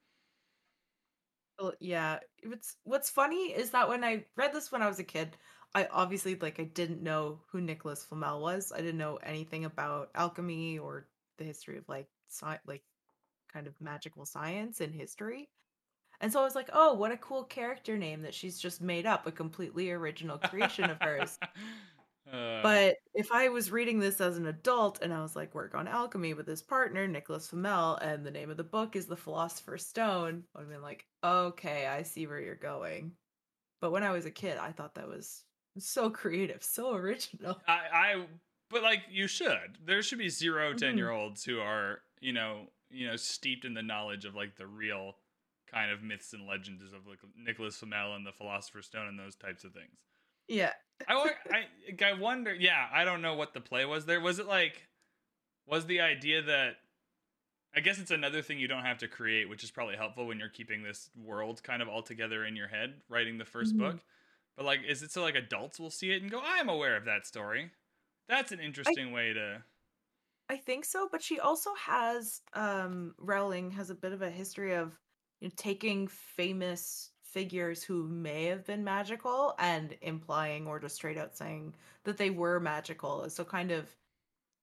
Well, yeah. What's what's funny is that when I read this when I was a kid, I obviously like I didn't know who Nicholas Flamel was. I didn't know anything about alchemy or the history of like sci- like kind of magical science and history. And so I was like, "Oh, what a cool character name that she's just made up, a completely original creation of hers." Uh, But if I was reading this as an adult and I was like, work on alchemy with his partner, Nicholas Flamel, and the name of the book is The Philosopher's Stone, I would have been like, okay, I see where you're going. But when I was a kid, I thought that was so creative, so original. I, I, but like you should. There should be zero Mhm. 10 year olds who are, you know, you know, steeped in the knowledge of like the real kind of myths and legends of like Nicholas Flamel and the Philosopher's Stone and those types of things. Yeah. I, I, I wonder. Yeah, I don't know what the play was there. Was it like, was the idea that? I guess it's another thing you don't have to create, which is probably helpful when you're keeping this world kind of all together in your head, writing the 1st Mhm. book. But like, is it so like adults will see it and go, "I'm aware of that story." That's an interesting way to. I think so, but she also has um Rowling has a bit of a history of you know, taking famous figures who may have been magical and implying or just straight out saying that they were magical. So kind of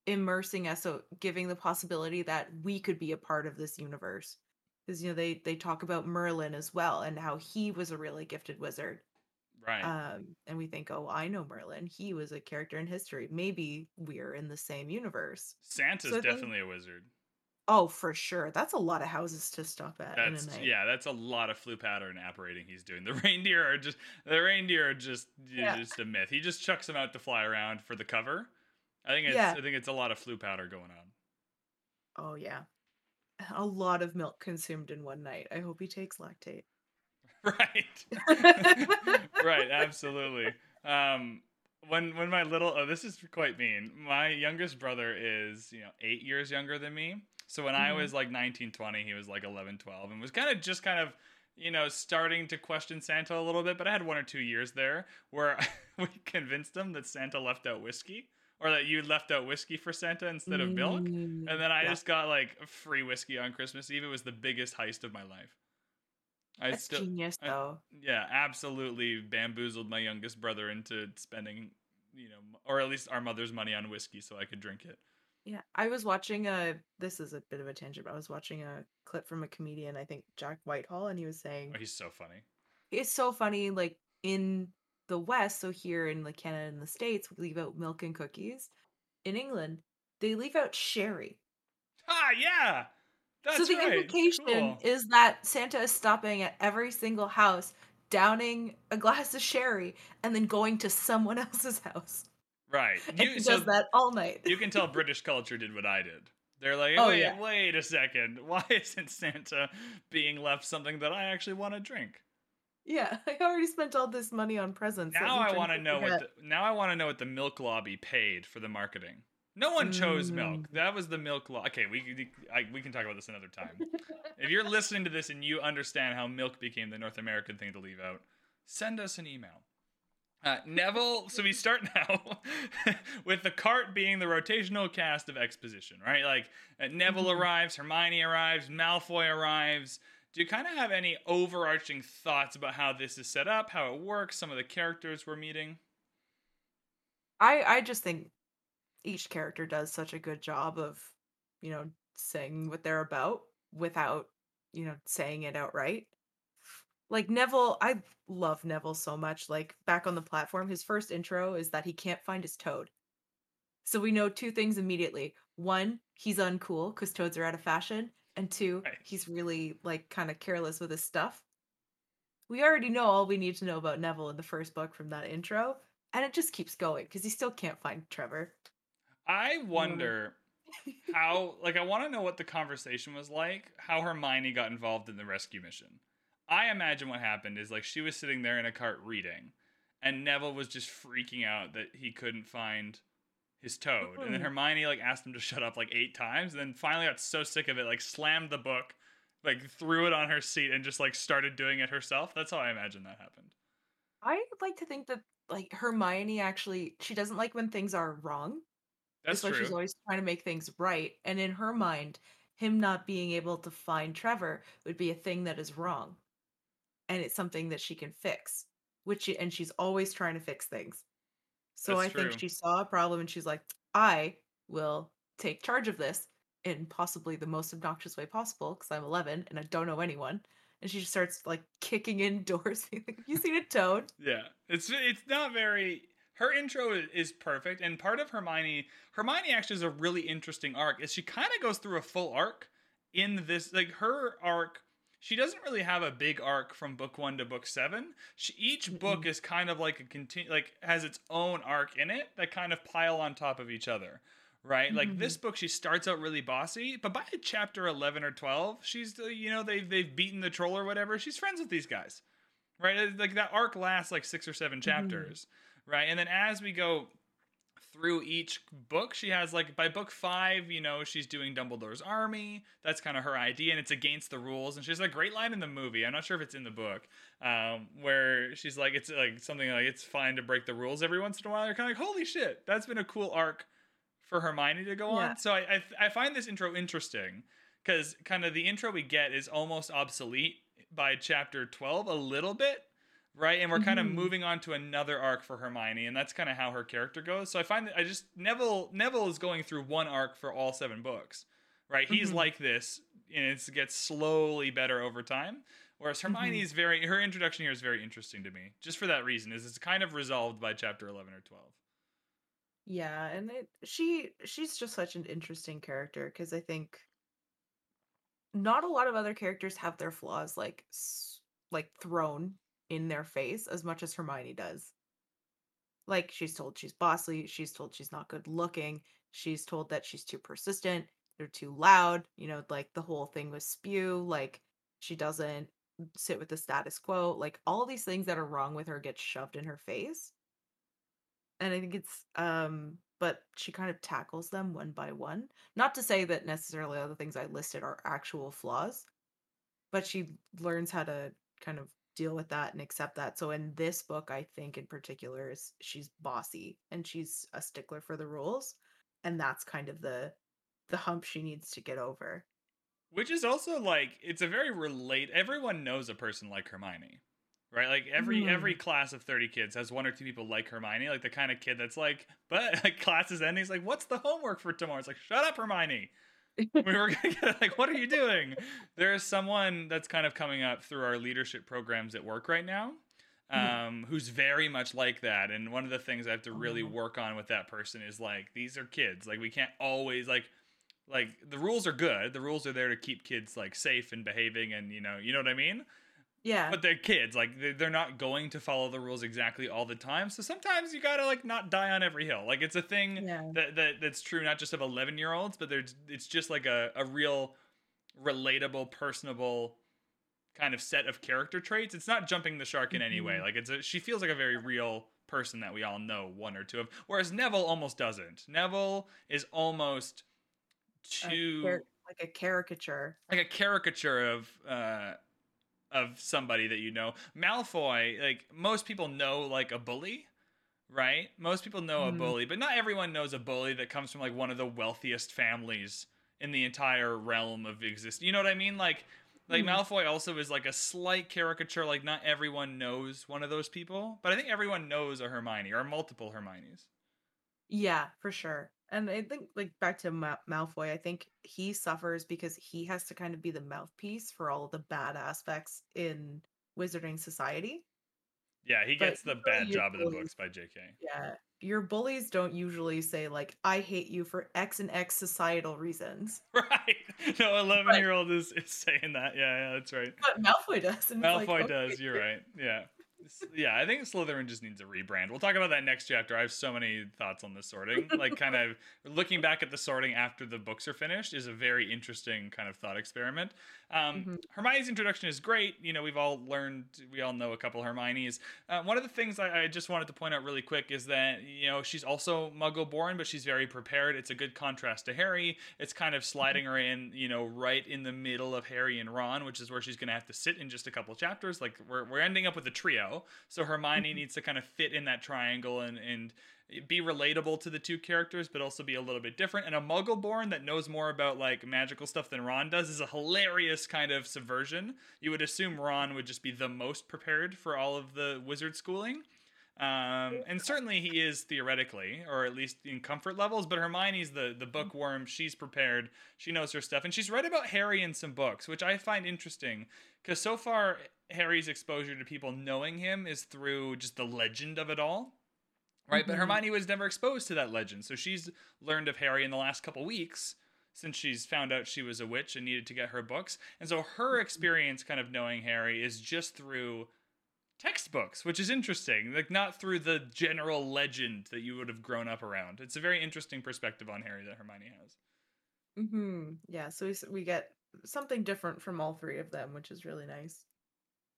immersing us, so giving the possibility that we could be a part of this universe. Because you know they they talk about Merlin as well and how he was a really gifted wizard. Right. Um, and we think, oh, I know Merlin. He was a character in history. Maybe we're in the same universe. Santa's so I think- definitely a wizard. Oh, for sure. That's a lot of houses to stop at in a night. yeah, that's a lot of Floo powder and apparating he's doing. The reindeer are just the reindeer are just Yeah. just a myth. He just chucks them out to fly around for the cover. I think it's Yeah. I think it's a lot of Floo powder going on. Oh yeah. A lot of milk consumed in one night. I hope he takes Lactaid. Right. right, absolutely. Um when when my little oh this is quite mean. My youngest brother is, you know, 8 years younger than me. So when I Mhm. was like 19, 20, he was like 11, 12 and was kind of just kind of you know, starting to question Santa a little bit, but I had one or two years there where we convinced him that Santa left out whiskey or that you left out whiskey for Santa instead of milk. Mm, And then I yeah. just got like free whiskey on Christmas Eve. It was the biggest heist of my life. I That's still, genius I- though. yeah, absolutely bamboozled my youngest brother into spending, you know, or at least our mother's money on whiskey so I could drink it. Yeah. I was watching a this is a bit of a tangent, but I was watching a clip from a comedian, I think Jack Whitehall, and he was saying Oh, he's so funny. it's so funny, like in the West, so here in like Canada and the States, we leave out milk and cookies. In England, they leave out sherry. Ah, yeah, that's so the right. implication Cool. is that Santa is stopping at every single house, downing a glass of sherry, and then going to someone else's house. Right. You, he so does that all night. you can tell British culture did what I did. They're like, Oh, wait, yeah. wait a second. Why isn't Santa being left something that I actually want to drink? Yeah, I already spent all this money on presents. Now I want to know what the, now I want to know what the milk lobby paid for the marketing. No one chose mm. milk. That was the milk lobby. Okay, we I, we can talk about this another time. if you're listening to this and you understand how milk became the North American thing to leave out, send us an email. Uh, Neville. So we start now with the cart being the rotational cast of exposition, right? Like uh, Neville mm-hmm. arrives, Hermione arrives, Malfoy arrives. Do you kind of have any overarching thoughts about how this is set up, how it works, some of the characters we're meeting? I I just think each character does such a good job of, you know, saying what they're about without, you know, saying it outright. Like Neville, I love Neville so much. Like back on the platform, his first intro is that he can't find his toad. So we know two things immediately. One, he's uncool because toads are out of fashion. And two, right. he's really like kind of careless with his stuff. We already know all we need to know about Neville in the first book from that intro, and it just keeps going because he still can't find Trevor. I mm. wonder how like I want to know what the conversation was like, how Hermione got involved in the rescue mission. I imagine what happened is like she was sitting there in a cart reading and Neville was just freaking out that he couldn't find his toad. And then Hermione like asked him to shut up like 8 times and then finally got so sick of it like slammed the book, like threw it on her seat and just like started doing it herself. That's how I imagine that happened. I like to think that like Hermione actually she doesn't like when things are wrong. That's why she's always trying to make things right. And in her mind, him not being able to find Trevor would be a thing that is wrong. And it's something that she can fix. Which she, and she's always trying to fix things. So That's I true. think she saw a problem and she's like, I will take charge of this in possibly the most obnoxious way possible because I'm 11 and I don't know anyone. And she just starts like kicking in doors. you seen a toad? Yeah, it's it's not very her intro is perfect and part of hermione hermione actually is a really interesting arc is she kind of goes through a full arc in this like her arc she doesn't really have a big arc from book one to book seven she, each book is kind of like a continue like has its own arc in it that kind of pile on top of each other right mm-hmm. like this book she starts out really bossy but by chapter 11 or 12 she's you know they've, they've beaten the troll or whatever she's friends with these guys right like that arc lasts like six or seven mm-hmm. chapters mm-hmm right? And then as we go through each book, she has like by book five, you know, she's doing Dumbledore's army. That's kind of her idea, and it's against the rules. And she has a great line in the movie. I'm not sure if it's in the book, um, where she's like, it's like something like it's fine to break the rules every once in a while. You're kind of like, holy shit, that's been a cool arc for Hermione to go yeah. on. So I, I I find this intro interesting because kind of the intro we get is almost obsolete by chapter 12 a little bit right? And we're kind of mm-hmm. moving on to another arc for Hermione, and that's kind of how her character goes. So I find that I just Neville Neville is going through one arc for all seven books, right? He's mm-hmm. like this, and it gets slowly better over time. Whereas Hermione is mm-hmm. very her introduction here is very interesting to me, just for that reason. Is it's kind of resolved by chapter eleven or twelve. Yeah, and it, she she's just such an interesting character because I think not a lot of other characters have their flaws like like thrown in their face as much as Hermione does. Like she's told she's bossy, she's told she's not good looking, she's told that she's too persistent, they're too loud, you know, like the whole thing with spew, like she doesn't sit with the status quo, like all these things that are wrong with her get shoved in her face. And I think it's um but she kind of tackles them one by one. Not to say that necessarily all the things I listed are actual flaws, but she learns how to kind of deal with that and accept that. So in this book, I think in particular is she's bossy and she's a stickler for the rules, and that's kind of the the hump she needs to get over. Which is also like it's a very relate. Everyone knows a person like Hermione, right? Like every mm. every class of thirty kids has one or two people like Hermione, like the kind of kid that's like, but like class is ending. He's like, "What's the homework for tomorrow?" It's like, "Shut up, Hermione." we were gonna get like, what are you doing? There is someone that's kind of coming up through our leadership programs at work right now, hmm. um, who's very much like that. And one of the things I have to really oh. work on with that person is like, these are kids. Like we can't always like like the rules are good. The rules are there to keep kids like safe and behaving and you know, you know what I mean? Yeah. But they're kids. Like they're not going to follow the rules exactly all the time. So sometimes you gotta like not die on every hill. Like it's a thing yeah. that, that that's true not just of eleven year olds, but there's it's just like a, a real relatable, personable kind of set of character traits. It's not jumping the shark in any way. Mhm. Like it's a, she feels like a very real person that we all know one or two of. Whereas Neville almost doesn't. Neville is almost A too like a caricature. like a caricature of uh of somebody that you know. Malfoy, like most people know like a bully, right? Most people know Mhm. a bully, but not everyone knows a bully that comes from like one of the wealthiest families in the entire realm of exist. You know what I mean? Like like Mhm. Malfoy also is like a slight caricature like not everyone knows one of those people, but I think everyone knows a Hermione or multiple Hermiones. Yeah, for sure. And I think, like, back to Ma- Malfoy, I think he suffers because he has to kind of be the mouthpiece for all of the bad aspects in Wizarding Society. Yeah, he But gets the bad job of the books by JK. Yeah. Your bullies don't usually say, like, I hate you for X and X societal reasons. Right. No, 11 year old is, is saying that. Yeah, yeah, that's right. But Malfoy does. Malfoy like, does. okay. You're right. Yeah. Yeah, I think Slytherin just needs a rebrand. We'll talk about that next chapter. I have so many thoughts on the sorting. Like, kind of looking back at the sorting after the books are finished is a very interesting kind of thought experiment. Um, Mhm. Hermione's introduction is great. You know, we've all learned, we all know a couple Hermiones. Uh, one of the things I, I just wanted to point out really quick is that, you know, she's also Muggle born, but she's very prepared. It's a good contrast to Harry. It's kind of sliding her in, you know, right in the middle of Harry and Ron, which is where she's going to have to sit in just a couple chapters. Like, we're, we're ending up with a trio. So Hermione Mhm. needs to kind of fit in that triangle and, and, be relatable to the two characters, but also be a little bit different. And a Muggle born that knows more about like magical stuff than Ron does is a hilarious kind of subversion. You would assume Ron would just be the most prepared for all of the wizard schooling. Um, and certainly he is theoretically, or at least in comfort levels. But Hermione's the the bookworm. She's prepared. She knows her stuff, and she's read about Harry in some books, which I find interesting because so far Harry's exposure to people knowing him is through just the legend of it all right? But Mhm. Hermione was never exposed to that legend, so she's learned of Harry in the last couple weeks since she's found out she was a witch and needed to get her books. And so her experience, kind of knowing Harry, is just through textbooks, which is interesting. Like not through the general legend that you would have grown up around. It's a very interesting perspective on Harry that Hermione has. hmm Yeah, so we, we get something different from all three of them, which is really nice.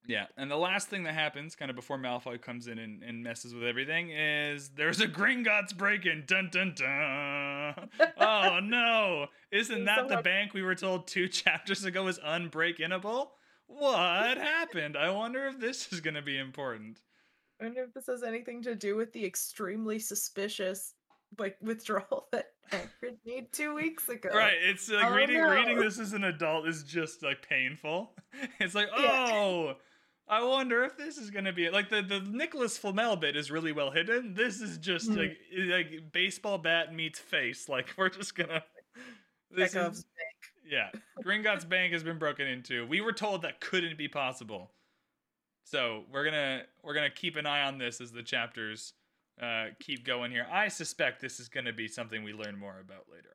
Yeah, and the last thing that happens, kind of before Malfoy comes in and, and messes with everything, is there's a Gringotts break-in. Dun dun dun. oh no! Isn't that the bank we were told two chapters ago was unbreak-inable? What happened? I wonder if this is going to be important. I wonder if this has anything to do with the extremely suspicious like withdrawal that Hagrid made two weeks ago. Right? It's like Oh, reading no. reading this as an adult is just like painful. It's like Yeah. oh. I wonder if this is gonna be like the the Nicholas Flamel bit is really well hidden. This is just Hmm. like like baseball bat meets face. Like we're just gonna. This Chekhov's is, yeah, Gringotts Bank has been broken into. We were told that couldn't be possible, so we're gonna we're gonna keep an eye on this as the chapters uh, keep going here. I suspect this is gonna be something we learn more about later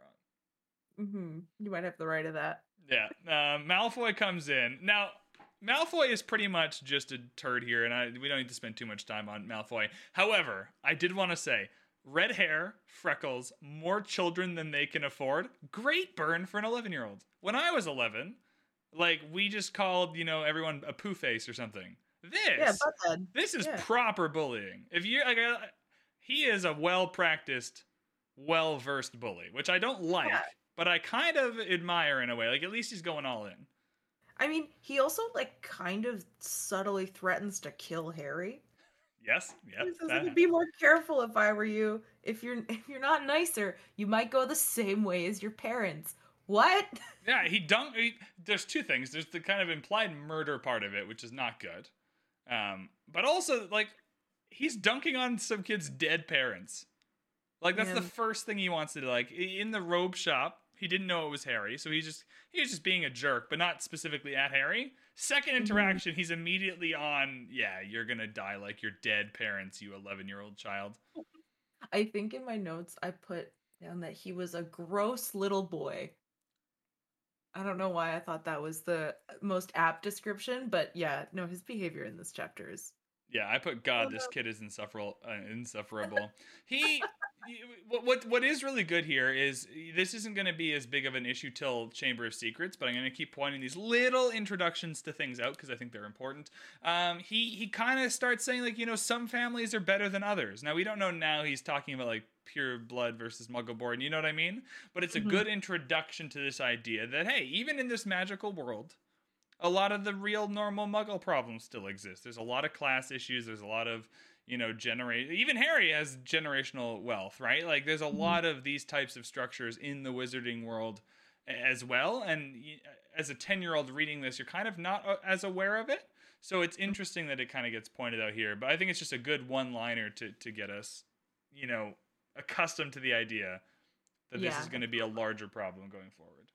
on. hmm You might have the right of that. Yeah. Uh, Malfoy comes in. Now, Malfoy is pretty much just a turd here, and I, we don't need to spend too much time on Malfoy. However, I did want to say red hair, freckles, more children than they can afford. Great burn for an 11 year old. When I was 11, like, we just called, you know, everyone a poo face or something. This. Yeah. This is Yeah. proper bullying. If you like, he is a well practiced, well versed bully, which I don't like, Yeah. but I kind of admire in a way. Like at least he's going all in. I mean, he also like kind of subtly threatens to kill Harry. Yes, yes. He says, that- "I'd be more careful if I were you. If you're if you're not nicer, you might go the same way as your parents." What? yeah, he dunk. He, there's two things. There's the kind of implied murder part of it, which is not good, um, but also like he's dunking on some kid's dead parents. Like that's the first thing he wants to do. Like in the robe shop, he didn't know it was Harry, so he just he was just being a jerk, but not specifically at Harry. Second Mhm. interaction, he's immediately on. Yeah, you're gonna die like your dead parents, you 11 year old child. I think in my notes I put down that he was a gross little boy. I don't know why I thought that was the most apt description, but yeah, no, his behavior in this chapter is Yeah, I put God. This kid is insufferable. Uh, insufferable. He, what, what what is really good here is this isn't going to be as big of an issue till Chamber of Secrets, but I'm going to keep pointing these little introductions to things out because I think they're important. Um, he he kind of starts saying like you know some families are better than others. Now we don't know now he's talking about like pure blood versus Muggleborn. You know what I mean? But it's a Mhm. good introduction to this idea that hey, even in this magical world a lot of the real normal muggle problems still exist. There's a lot of class issues, there's a lot of, you know, generate even Harry has generational wealth, right? Like there's a Mhm. lot of these types of structures in the wizarding world as well and as a 10-year-old reading this, you're kind of not as aware of it. So it's interesting that it kind of gets pointed out here, but I think it's just a good one-liner to to get us, you know, accustomed to the idea that this is going to be a larger problem going forward.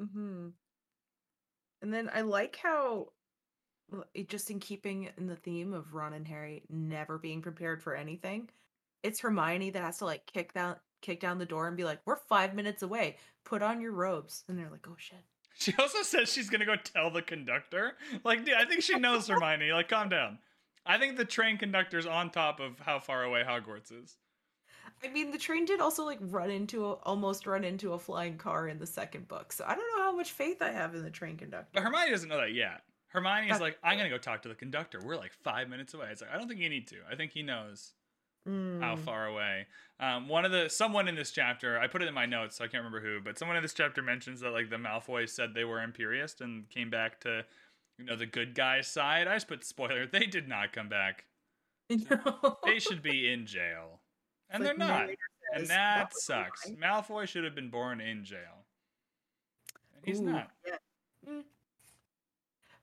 Mm-hmm. And then I like how, it just in keeping in the theme of Ron and Harry never being prepared for anything, it's Hermione that has to like kick down kick down the door and be like, "We're five minutes away. Put on your robes." And they're like, "Oh shit." She also says she's gonna go tell the conductor. Like, dude, I think she knows Hermione. Like, calm down. I think the train conductor's on top of how far away Hogwarts is. I mean, the train did also like run into a, almost run into a flying car in the second book, so I don't know how much faith I have in the train conductor. But Hermione doesn't know that yet. Hermione is like, I'm gonna go talk to the conductor. We're like five minutes away. It's like, I don't think you need to. I think he knows how Mm. far away. Um, one of the someone in this chapter, I put it in my notes, so I can't remember who, but someone in this chapter mentions that like the Malfoys said they were Imperius and came back to, you know, the good guy's side. I just put spoiler. They did not come back. No. They should be in jail, and Like they're not. narrator And that "That sucks. mine." Malfoy should have been born in jail. And he's Ooh, not. yeah. Mm.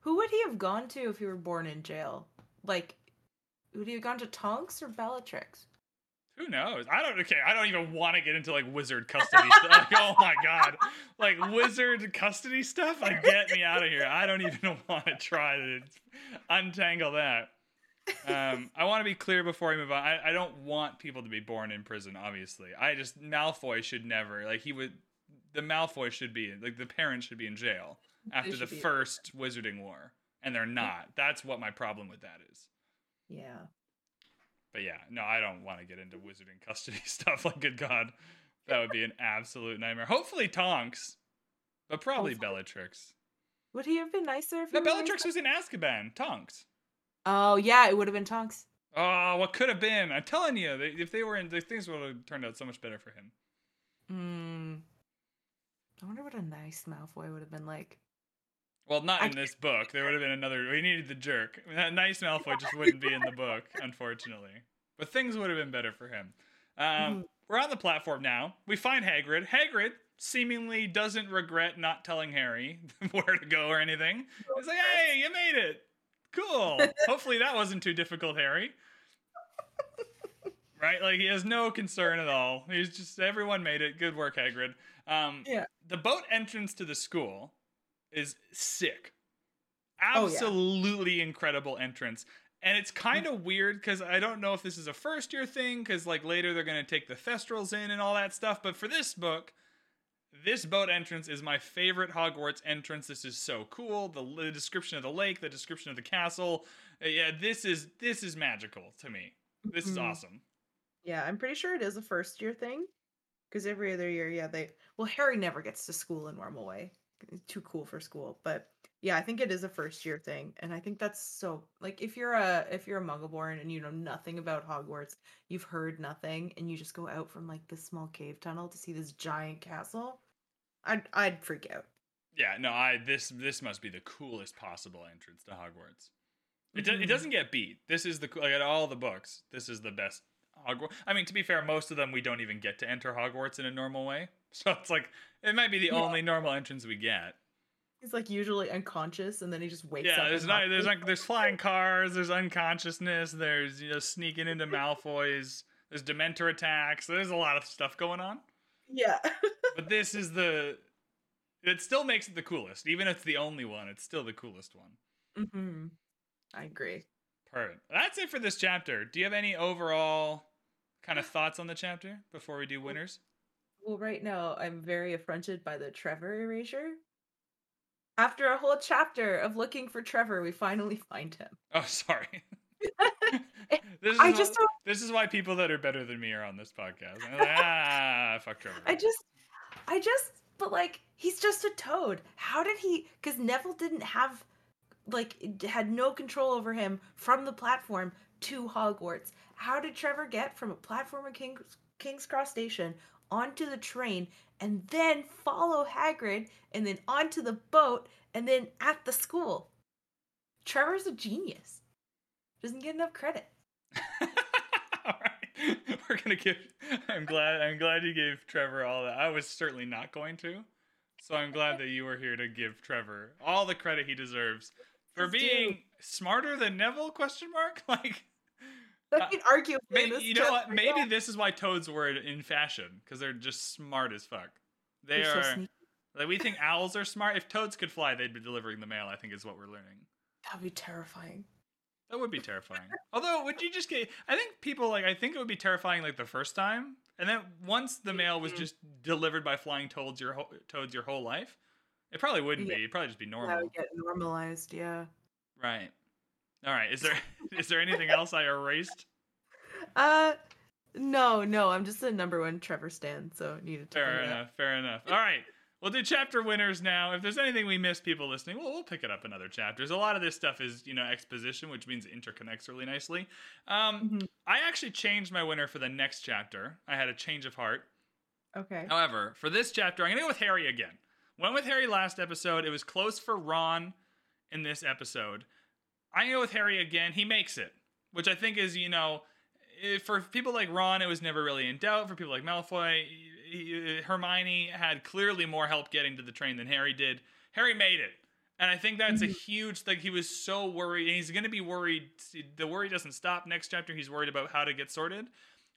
Who would he have gone to if he were born in jail? Like, would he have gone to Tonks or Bellatrix? Who knows? I don't. Okay, I don't even want to get into like wizard custody stuff. Like, oh my god, like wizard custody stuff. Like, get me out of here. I don't even want to try to untangle that. Um, I want to be clear before we move on. I, I don't want people to be born in prison. Obviously, I just Malfoy should never. Like, he would. The Malfoy should be like the parents should be in jail after the first Wizarding War, and they're not. That's what my problem with that is. Yeah. But yeah, no, I don't want to get into wizarding custody stuff. Like, good God, that would be an absolute nightmare. Hopefully, Tonks, but probably Hopefully. Bellatrix. Would he have been nicer if No, Bellatrix nicer? was in Azkaban. Tonks. Oh yeah, it would have been Tonks. Oh, what could have been? I'm telling you, they, if they were in, things would have turned out so much better for him. Hmm. I wonder what a nice Malfoy would have been like. Well, not I in this book. There would have been another. We needed the jerk. That nice Malfoy just wouldn't be in the book, unfortunately. But things would have been better for him. Um, Mhm. We're on the platform now. We find Hagrid. Hagrid seemingly doesn't regret not telling Harry where to go or anything. He's like, "Hey, you made it. Cool. Hopefully that wasn't too difficult, Harry." Right? Like he has no concern at all. He's just everyone made it. Good work, Hagrid. Um, Yeah. The boat entrance to the school is sick. Oh, yeah. Absolutely incredible entrance. And it's kind of weird because I don't know if this is a first year thing because like later they're gonna take the Thestrals in and all that stuff. But for this book, this boat entrance is my favorite Hogwarts entrance. This is so cool. The, the description of the lake, the description of the castle. Uh, Yeah, this is this is magical to me. This is Mhm. awesome. Yeah, I'm pretty sure it is a first year thing. Because every other year, yeah, they well, Harry never gets to school in normal way. Too cool for school. But yeah, I think it is a first year thing. And I think that's so like if you're a if you're a Muggleborn and you know nothing about Hogwarts, you've heard nothing, and you just go out from like this small cave tunnel to see this giant castle, I'd I'd freak out. Yeah, no, I this this must be the coolest possible entrance to Hogwarts. It, do, it Mhm. doesn't get beat. This is the like at all the books. This is the best Hogwarts. I mean, to be fair, most of them we don't even get to enter Hogwarts in a normal way. So it's like it might be the Yeah. only normal entrance we get. He's like usually unconscious and then he just wakes up. Yeah, there's not, there's like there's flying cars, there's unconsciousness, there's you know sneaking into Malfoy's, there's Dementor attacks. There's a lot of stuff going on. Yeah. But this is the it still makes it the coolest. Even if it's the only one, it's still the coolest one. hmm I agree. Perfect. That's it for this chapter. Do you have any overall kind of thoughts on the chapter before we do winners? Well, right now I'm very affronted by the Trevor erasure. After a whole chapter of looking for Trevor, we finally find him. Oh, sorry. this is I why, just don't this is why people that are better than me are on this podcast. Like, ah, fuck Trevor. I just I just but like he's just a toad. How did he cuz Neville didn't have like had no control over him from the platform to Hogwarts. How did Trevor get from a platform at King's, King's Cross Station onto the train and then follow Hagrid and then onto the boat and then at the school? Trevor's a genius. Doesn't get enough credit. all right, we're gonna give. I'm glad. I'm glad you gave Trevor all that. I was certainly not going to. So I'm glad that you were here to give Trevor all the credit he deserves for being smarter than Neville? Question mark. Like, I Uh, can argue with may, you know what? Maybe this is why Toads were in fashion because they're just smart as fuck. They They're are. sneaky. like we think owls are smart. If toads could fly, they'd be delivering the mail. I think is what we're learning. That'd be terrifying. That would be terrifying. Although, would you just get? I think people like. I think it would be terrifying like the first time, and then once the mail was Mhm. just delivered by flying toads your whole, toads your whole life, it probably wouldn't Yeah. be. It'd probably just be That normal, would get normalized, yeah. right? All right. Is there is there anything else I erased? Uh no, no, I'm just a number one Trevor stan, so needed to Fair bring it up. enough. Fair enough. All right. We'll do chapter winners now. If there's anything we missed, people listening, we'll, we'll pick it up in other chapters. A lot of this stuff is, you know, exposition, which means it interconnects really nicely. Um, Mhm. I actually changed my winner for the next chapter. I had a change of heart. Okay. However, for this chapter, I'm going to go with Harry again. Went with Harry last episode. It was close for Ron in this episode. I'm going to go with Harry again. He makes it, which I think is, you know, eh, for people like Ron, it was never really in doubt. For people like Malfoy, he- Hermione had clearly more help getting to the train than Harry did. Harry made it. And I think that's a Mhm. huge like he was so worried and he's going to be worried the worry doesn't stop next chapter he's worried about how to get sorted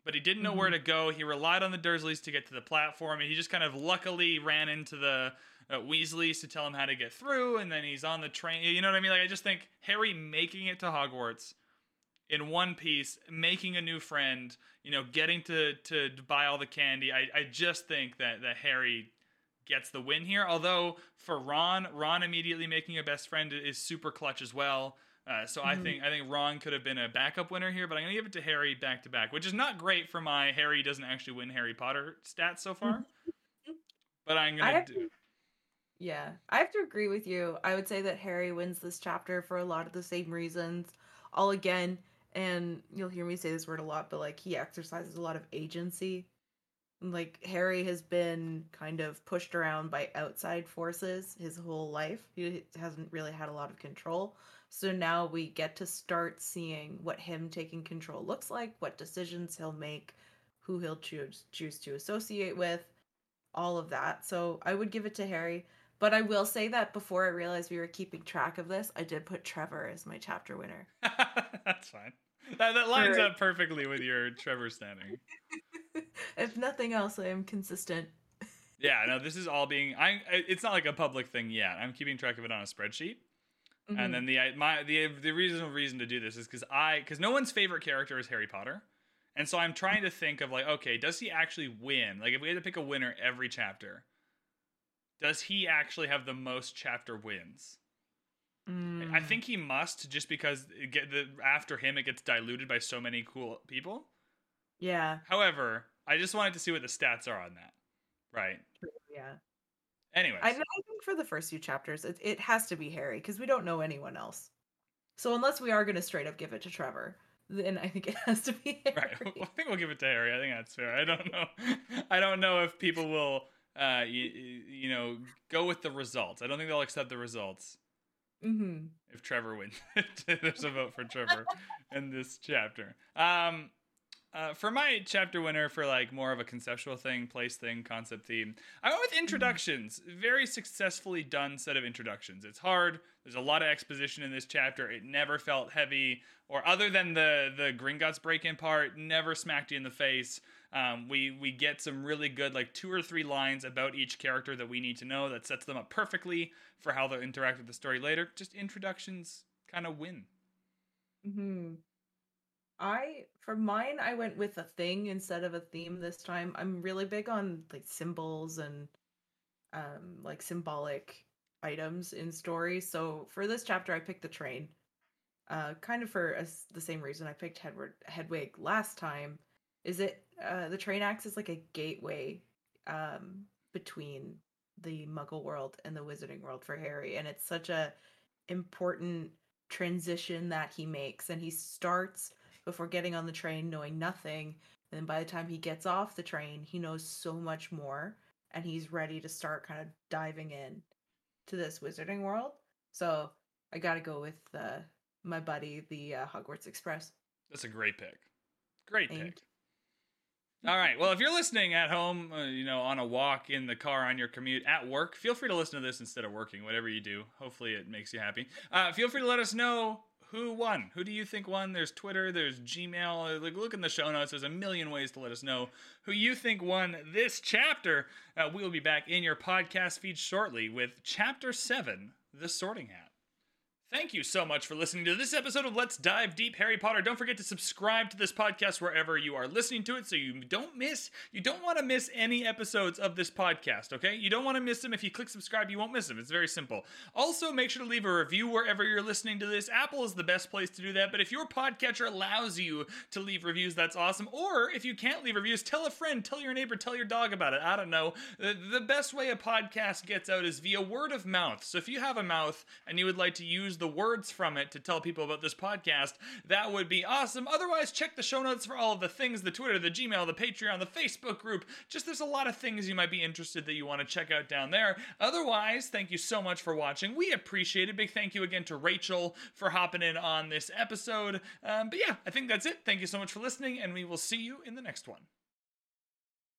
but he didn't know where to go. He relied on the Dursleys to get to the platform, and he just kind of luckily ran into the uh, Weasleys to tell him how to get through, and then he's on the train. You know what I mean? Like I just think Harry making it to Hogwarts in one piece, making a new friend, you know, getting to to buy all the candy. I I just think that that Harry gets the win here. Although for Ron, Ron immediately making a best friend is super clutch as well. Uh, so I Mhm. think I think Ron could have been a backup winner here, but I'm gonna give it to Harry back to back, which is not great for my Harry doesn't actually win Harry Potter stats so far. But I'm gonna do. to, yeah, I have to agree with you. I would say that Harry wins this chapter for a lot of the same reasons. All again, and you'll hear me say this word a lot, but like he exercises a lot of agency. Like Harry has been kind of pushed around by outside forces his whole life. He hasn't really had a lot of control. So now we get to start seeing what him taking control looks like, what decisions he'll make, who he'll choose choose to associate with, all of that. So I would give it to Harry. But I will say that before I realized we were keeping track of this, I did put Trevor as my chapter winner. That's fine. That, that lines For- up perfectly with your Trevor standing. if nothing else, I am consistent. Yeah, no, this is all being. I. It's not like a public thing yet. I'm keeping track of it on a spreadsheet. Mhm. And then the my the the reasonable reason to do this is because I because no one's favorite character is Harry Potter, and so I'm trying to think of like okay, does he actually win? Like if we had to pick a winner every chapter, does he actually have the most chapter wins? I Mm. think he must just because it get the after him it gets diluted by so many cool people. Yeah. However, I just wanted to see what the stats are on that. Right. Yeah. Anyway, I, I think for the first few chapters, it, it has to be Harry because we don't know anyone else. So unless we are going to straight up give it to Trevor, then I think it has to be Harry. Right. I think we'll give it to Harry. I think that's fair. I don't know. I don't know if people will, uh, you, you know, go with the results. I don't think they'll accept the results hmm if Trevor wins. There's a vote for Trevor in this chapter. Um, uh, for my chapter winner for like more of a conceptual thing, place thing, concept theme, I went with introductions. Very successfully done set of introductions. It's hard. There's a lot of exposition in this chapter. It never felt heavy, or other than the the Gringotts break-in part, never smacked you in the face. Um, we we get some really good like two or three lines about each character that we need to know that sets them up perfectly for how they'll interact with the story later. Just introductions kind of win. hmm I for mine, I went with a thing instead of a theme this time. I'm really big on like symbols and um like symbolic items in stories. So for this chapter, I picked the train. uh, kind of for as the same reason I picked Hedward Hedwig last time, is it uh, the train acts as like a gateway um, between the Muggle world and the Wizarding world for Harry, and it's such a important transition that he makes, and he starts before getting on the train knowing nothing, and then by the time he gets off the train, he knows so much more, and he's ready to start kind of diving in to this Wizarding world. So I got to go with uh, my buddy, the uh, Hogwarts Express. That's a great pick. Great Thank pick. All right. Well, if you're listening at home, uh, you know, on a walk, in the car, on your commute, at work, feel free to listen to this instead of working, whatever you do. Hopefully, it makes you happy. Uh, feel free to let us know who won. Who do you think won? There's Twitter, there's Gmail. Uh, Like, look in the show notes. There's a million ways to let us know who you think won this chapter. Uh, we will be back in your podcast feed shortly with Chapter 7 The Sorting Hat. Thank you so much for listening to this episode of Let's Dive Deep Harry Potter. Don't forget to subscribe to this podcast wherever you are listening to it so you don't miss, you don't want to miss any episodes of this podcast, okay? You don't want to miss them. If you click subscribe, you won't miss them. It's very simple. Also, make sure to leave a review wherever you're listening to this. Apple is the best place to do that, but if your podcatcher allows you to leave reviews, that's awesome. Or if you can't leave reviews, tell a friend, tell your neighbor, tell your dog about it. I don't know. The, best way a podcast gets out is via word of mouth. So if you have a mouth and you would like to use the words from it to tell people about this podcast, that would be awesome. Otherwise, check the show notes for all of the things the Twitter, the Gmail, the Patreon, the Facebook group. Just there's a lot of things you might be interested that you want to check out down there. Otherwise, thank you so much for watching. We appreciate it. Big thank you again to Rachel for hopping in on this episode. Um, but yeah, I think that's it. Thank you so much for listening, and we will see you in the next one.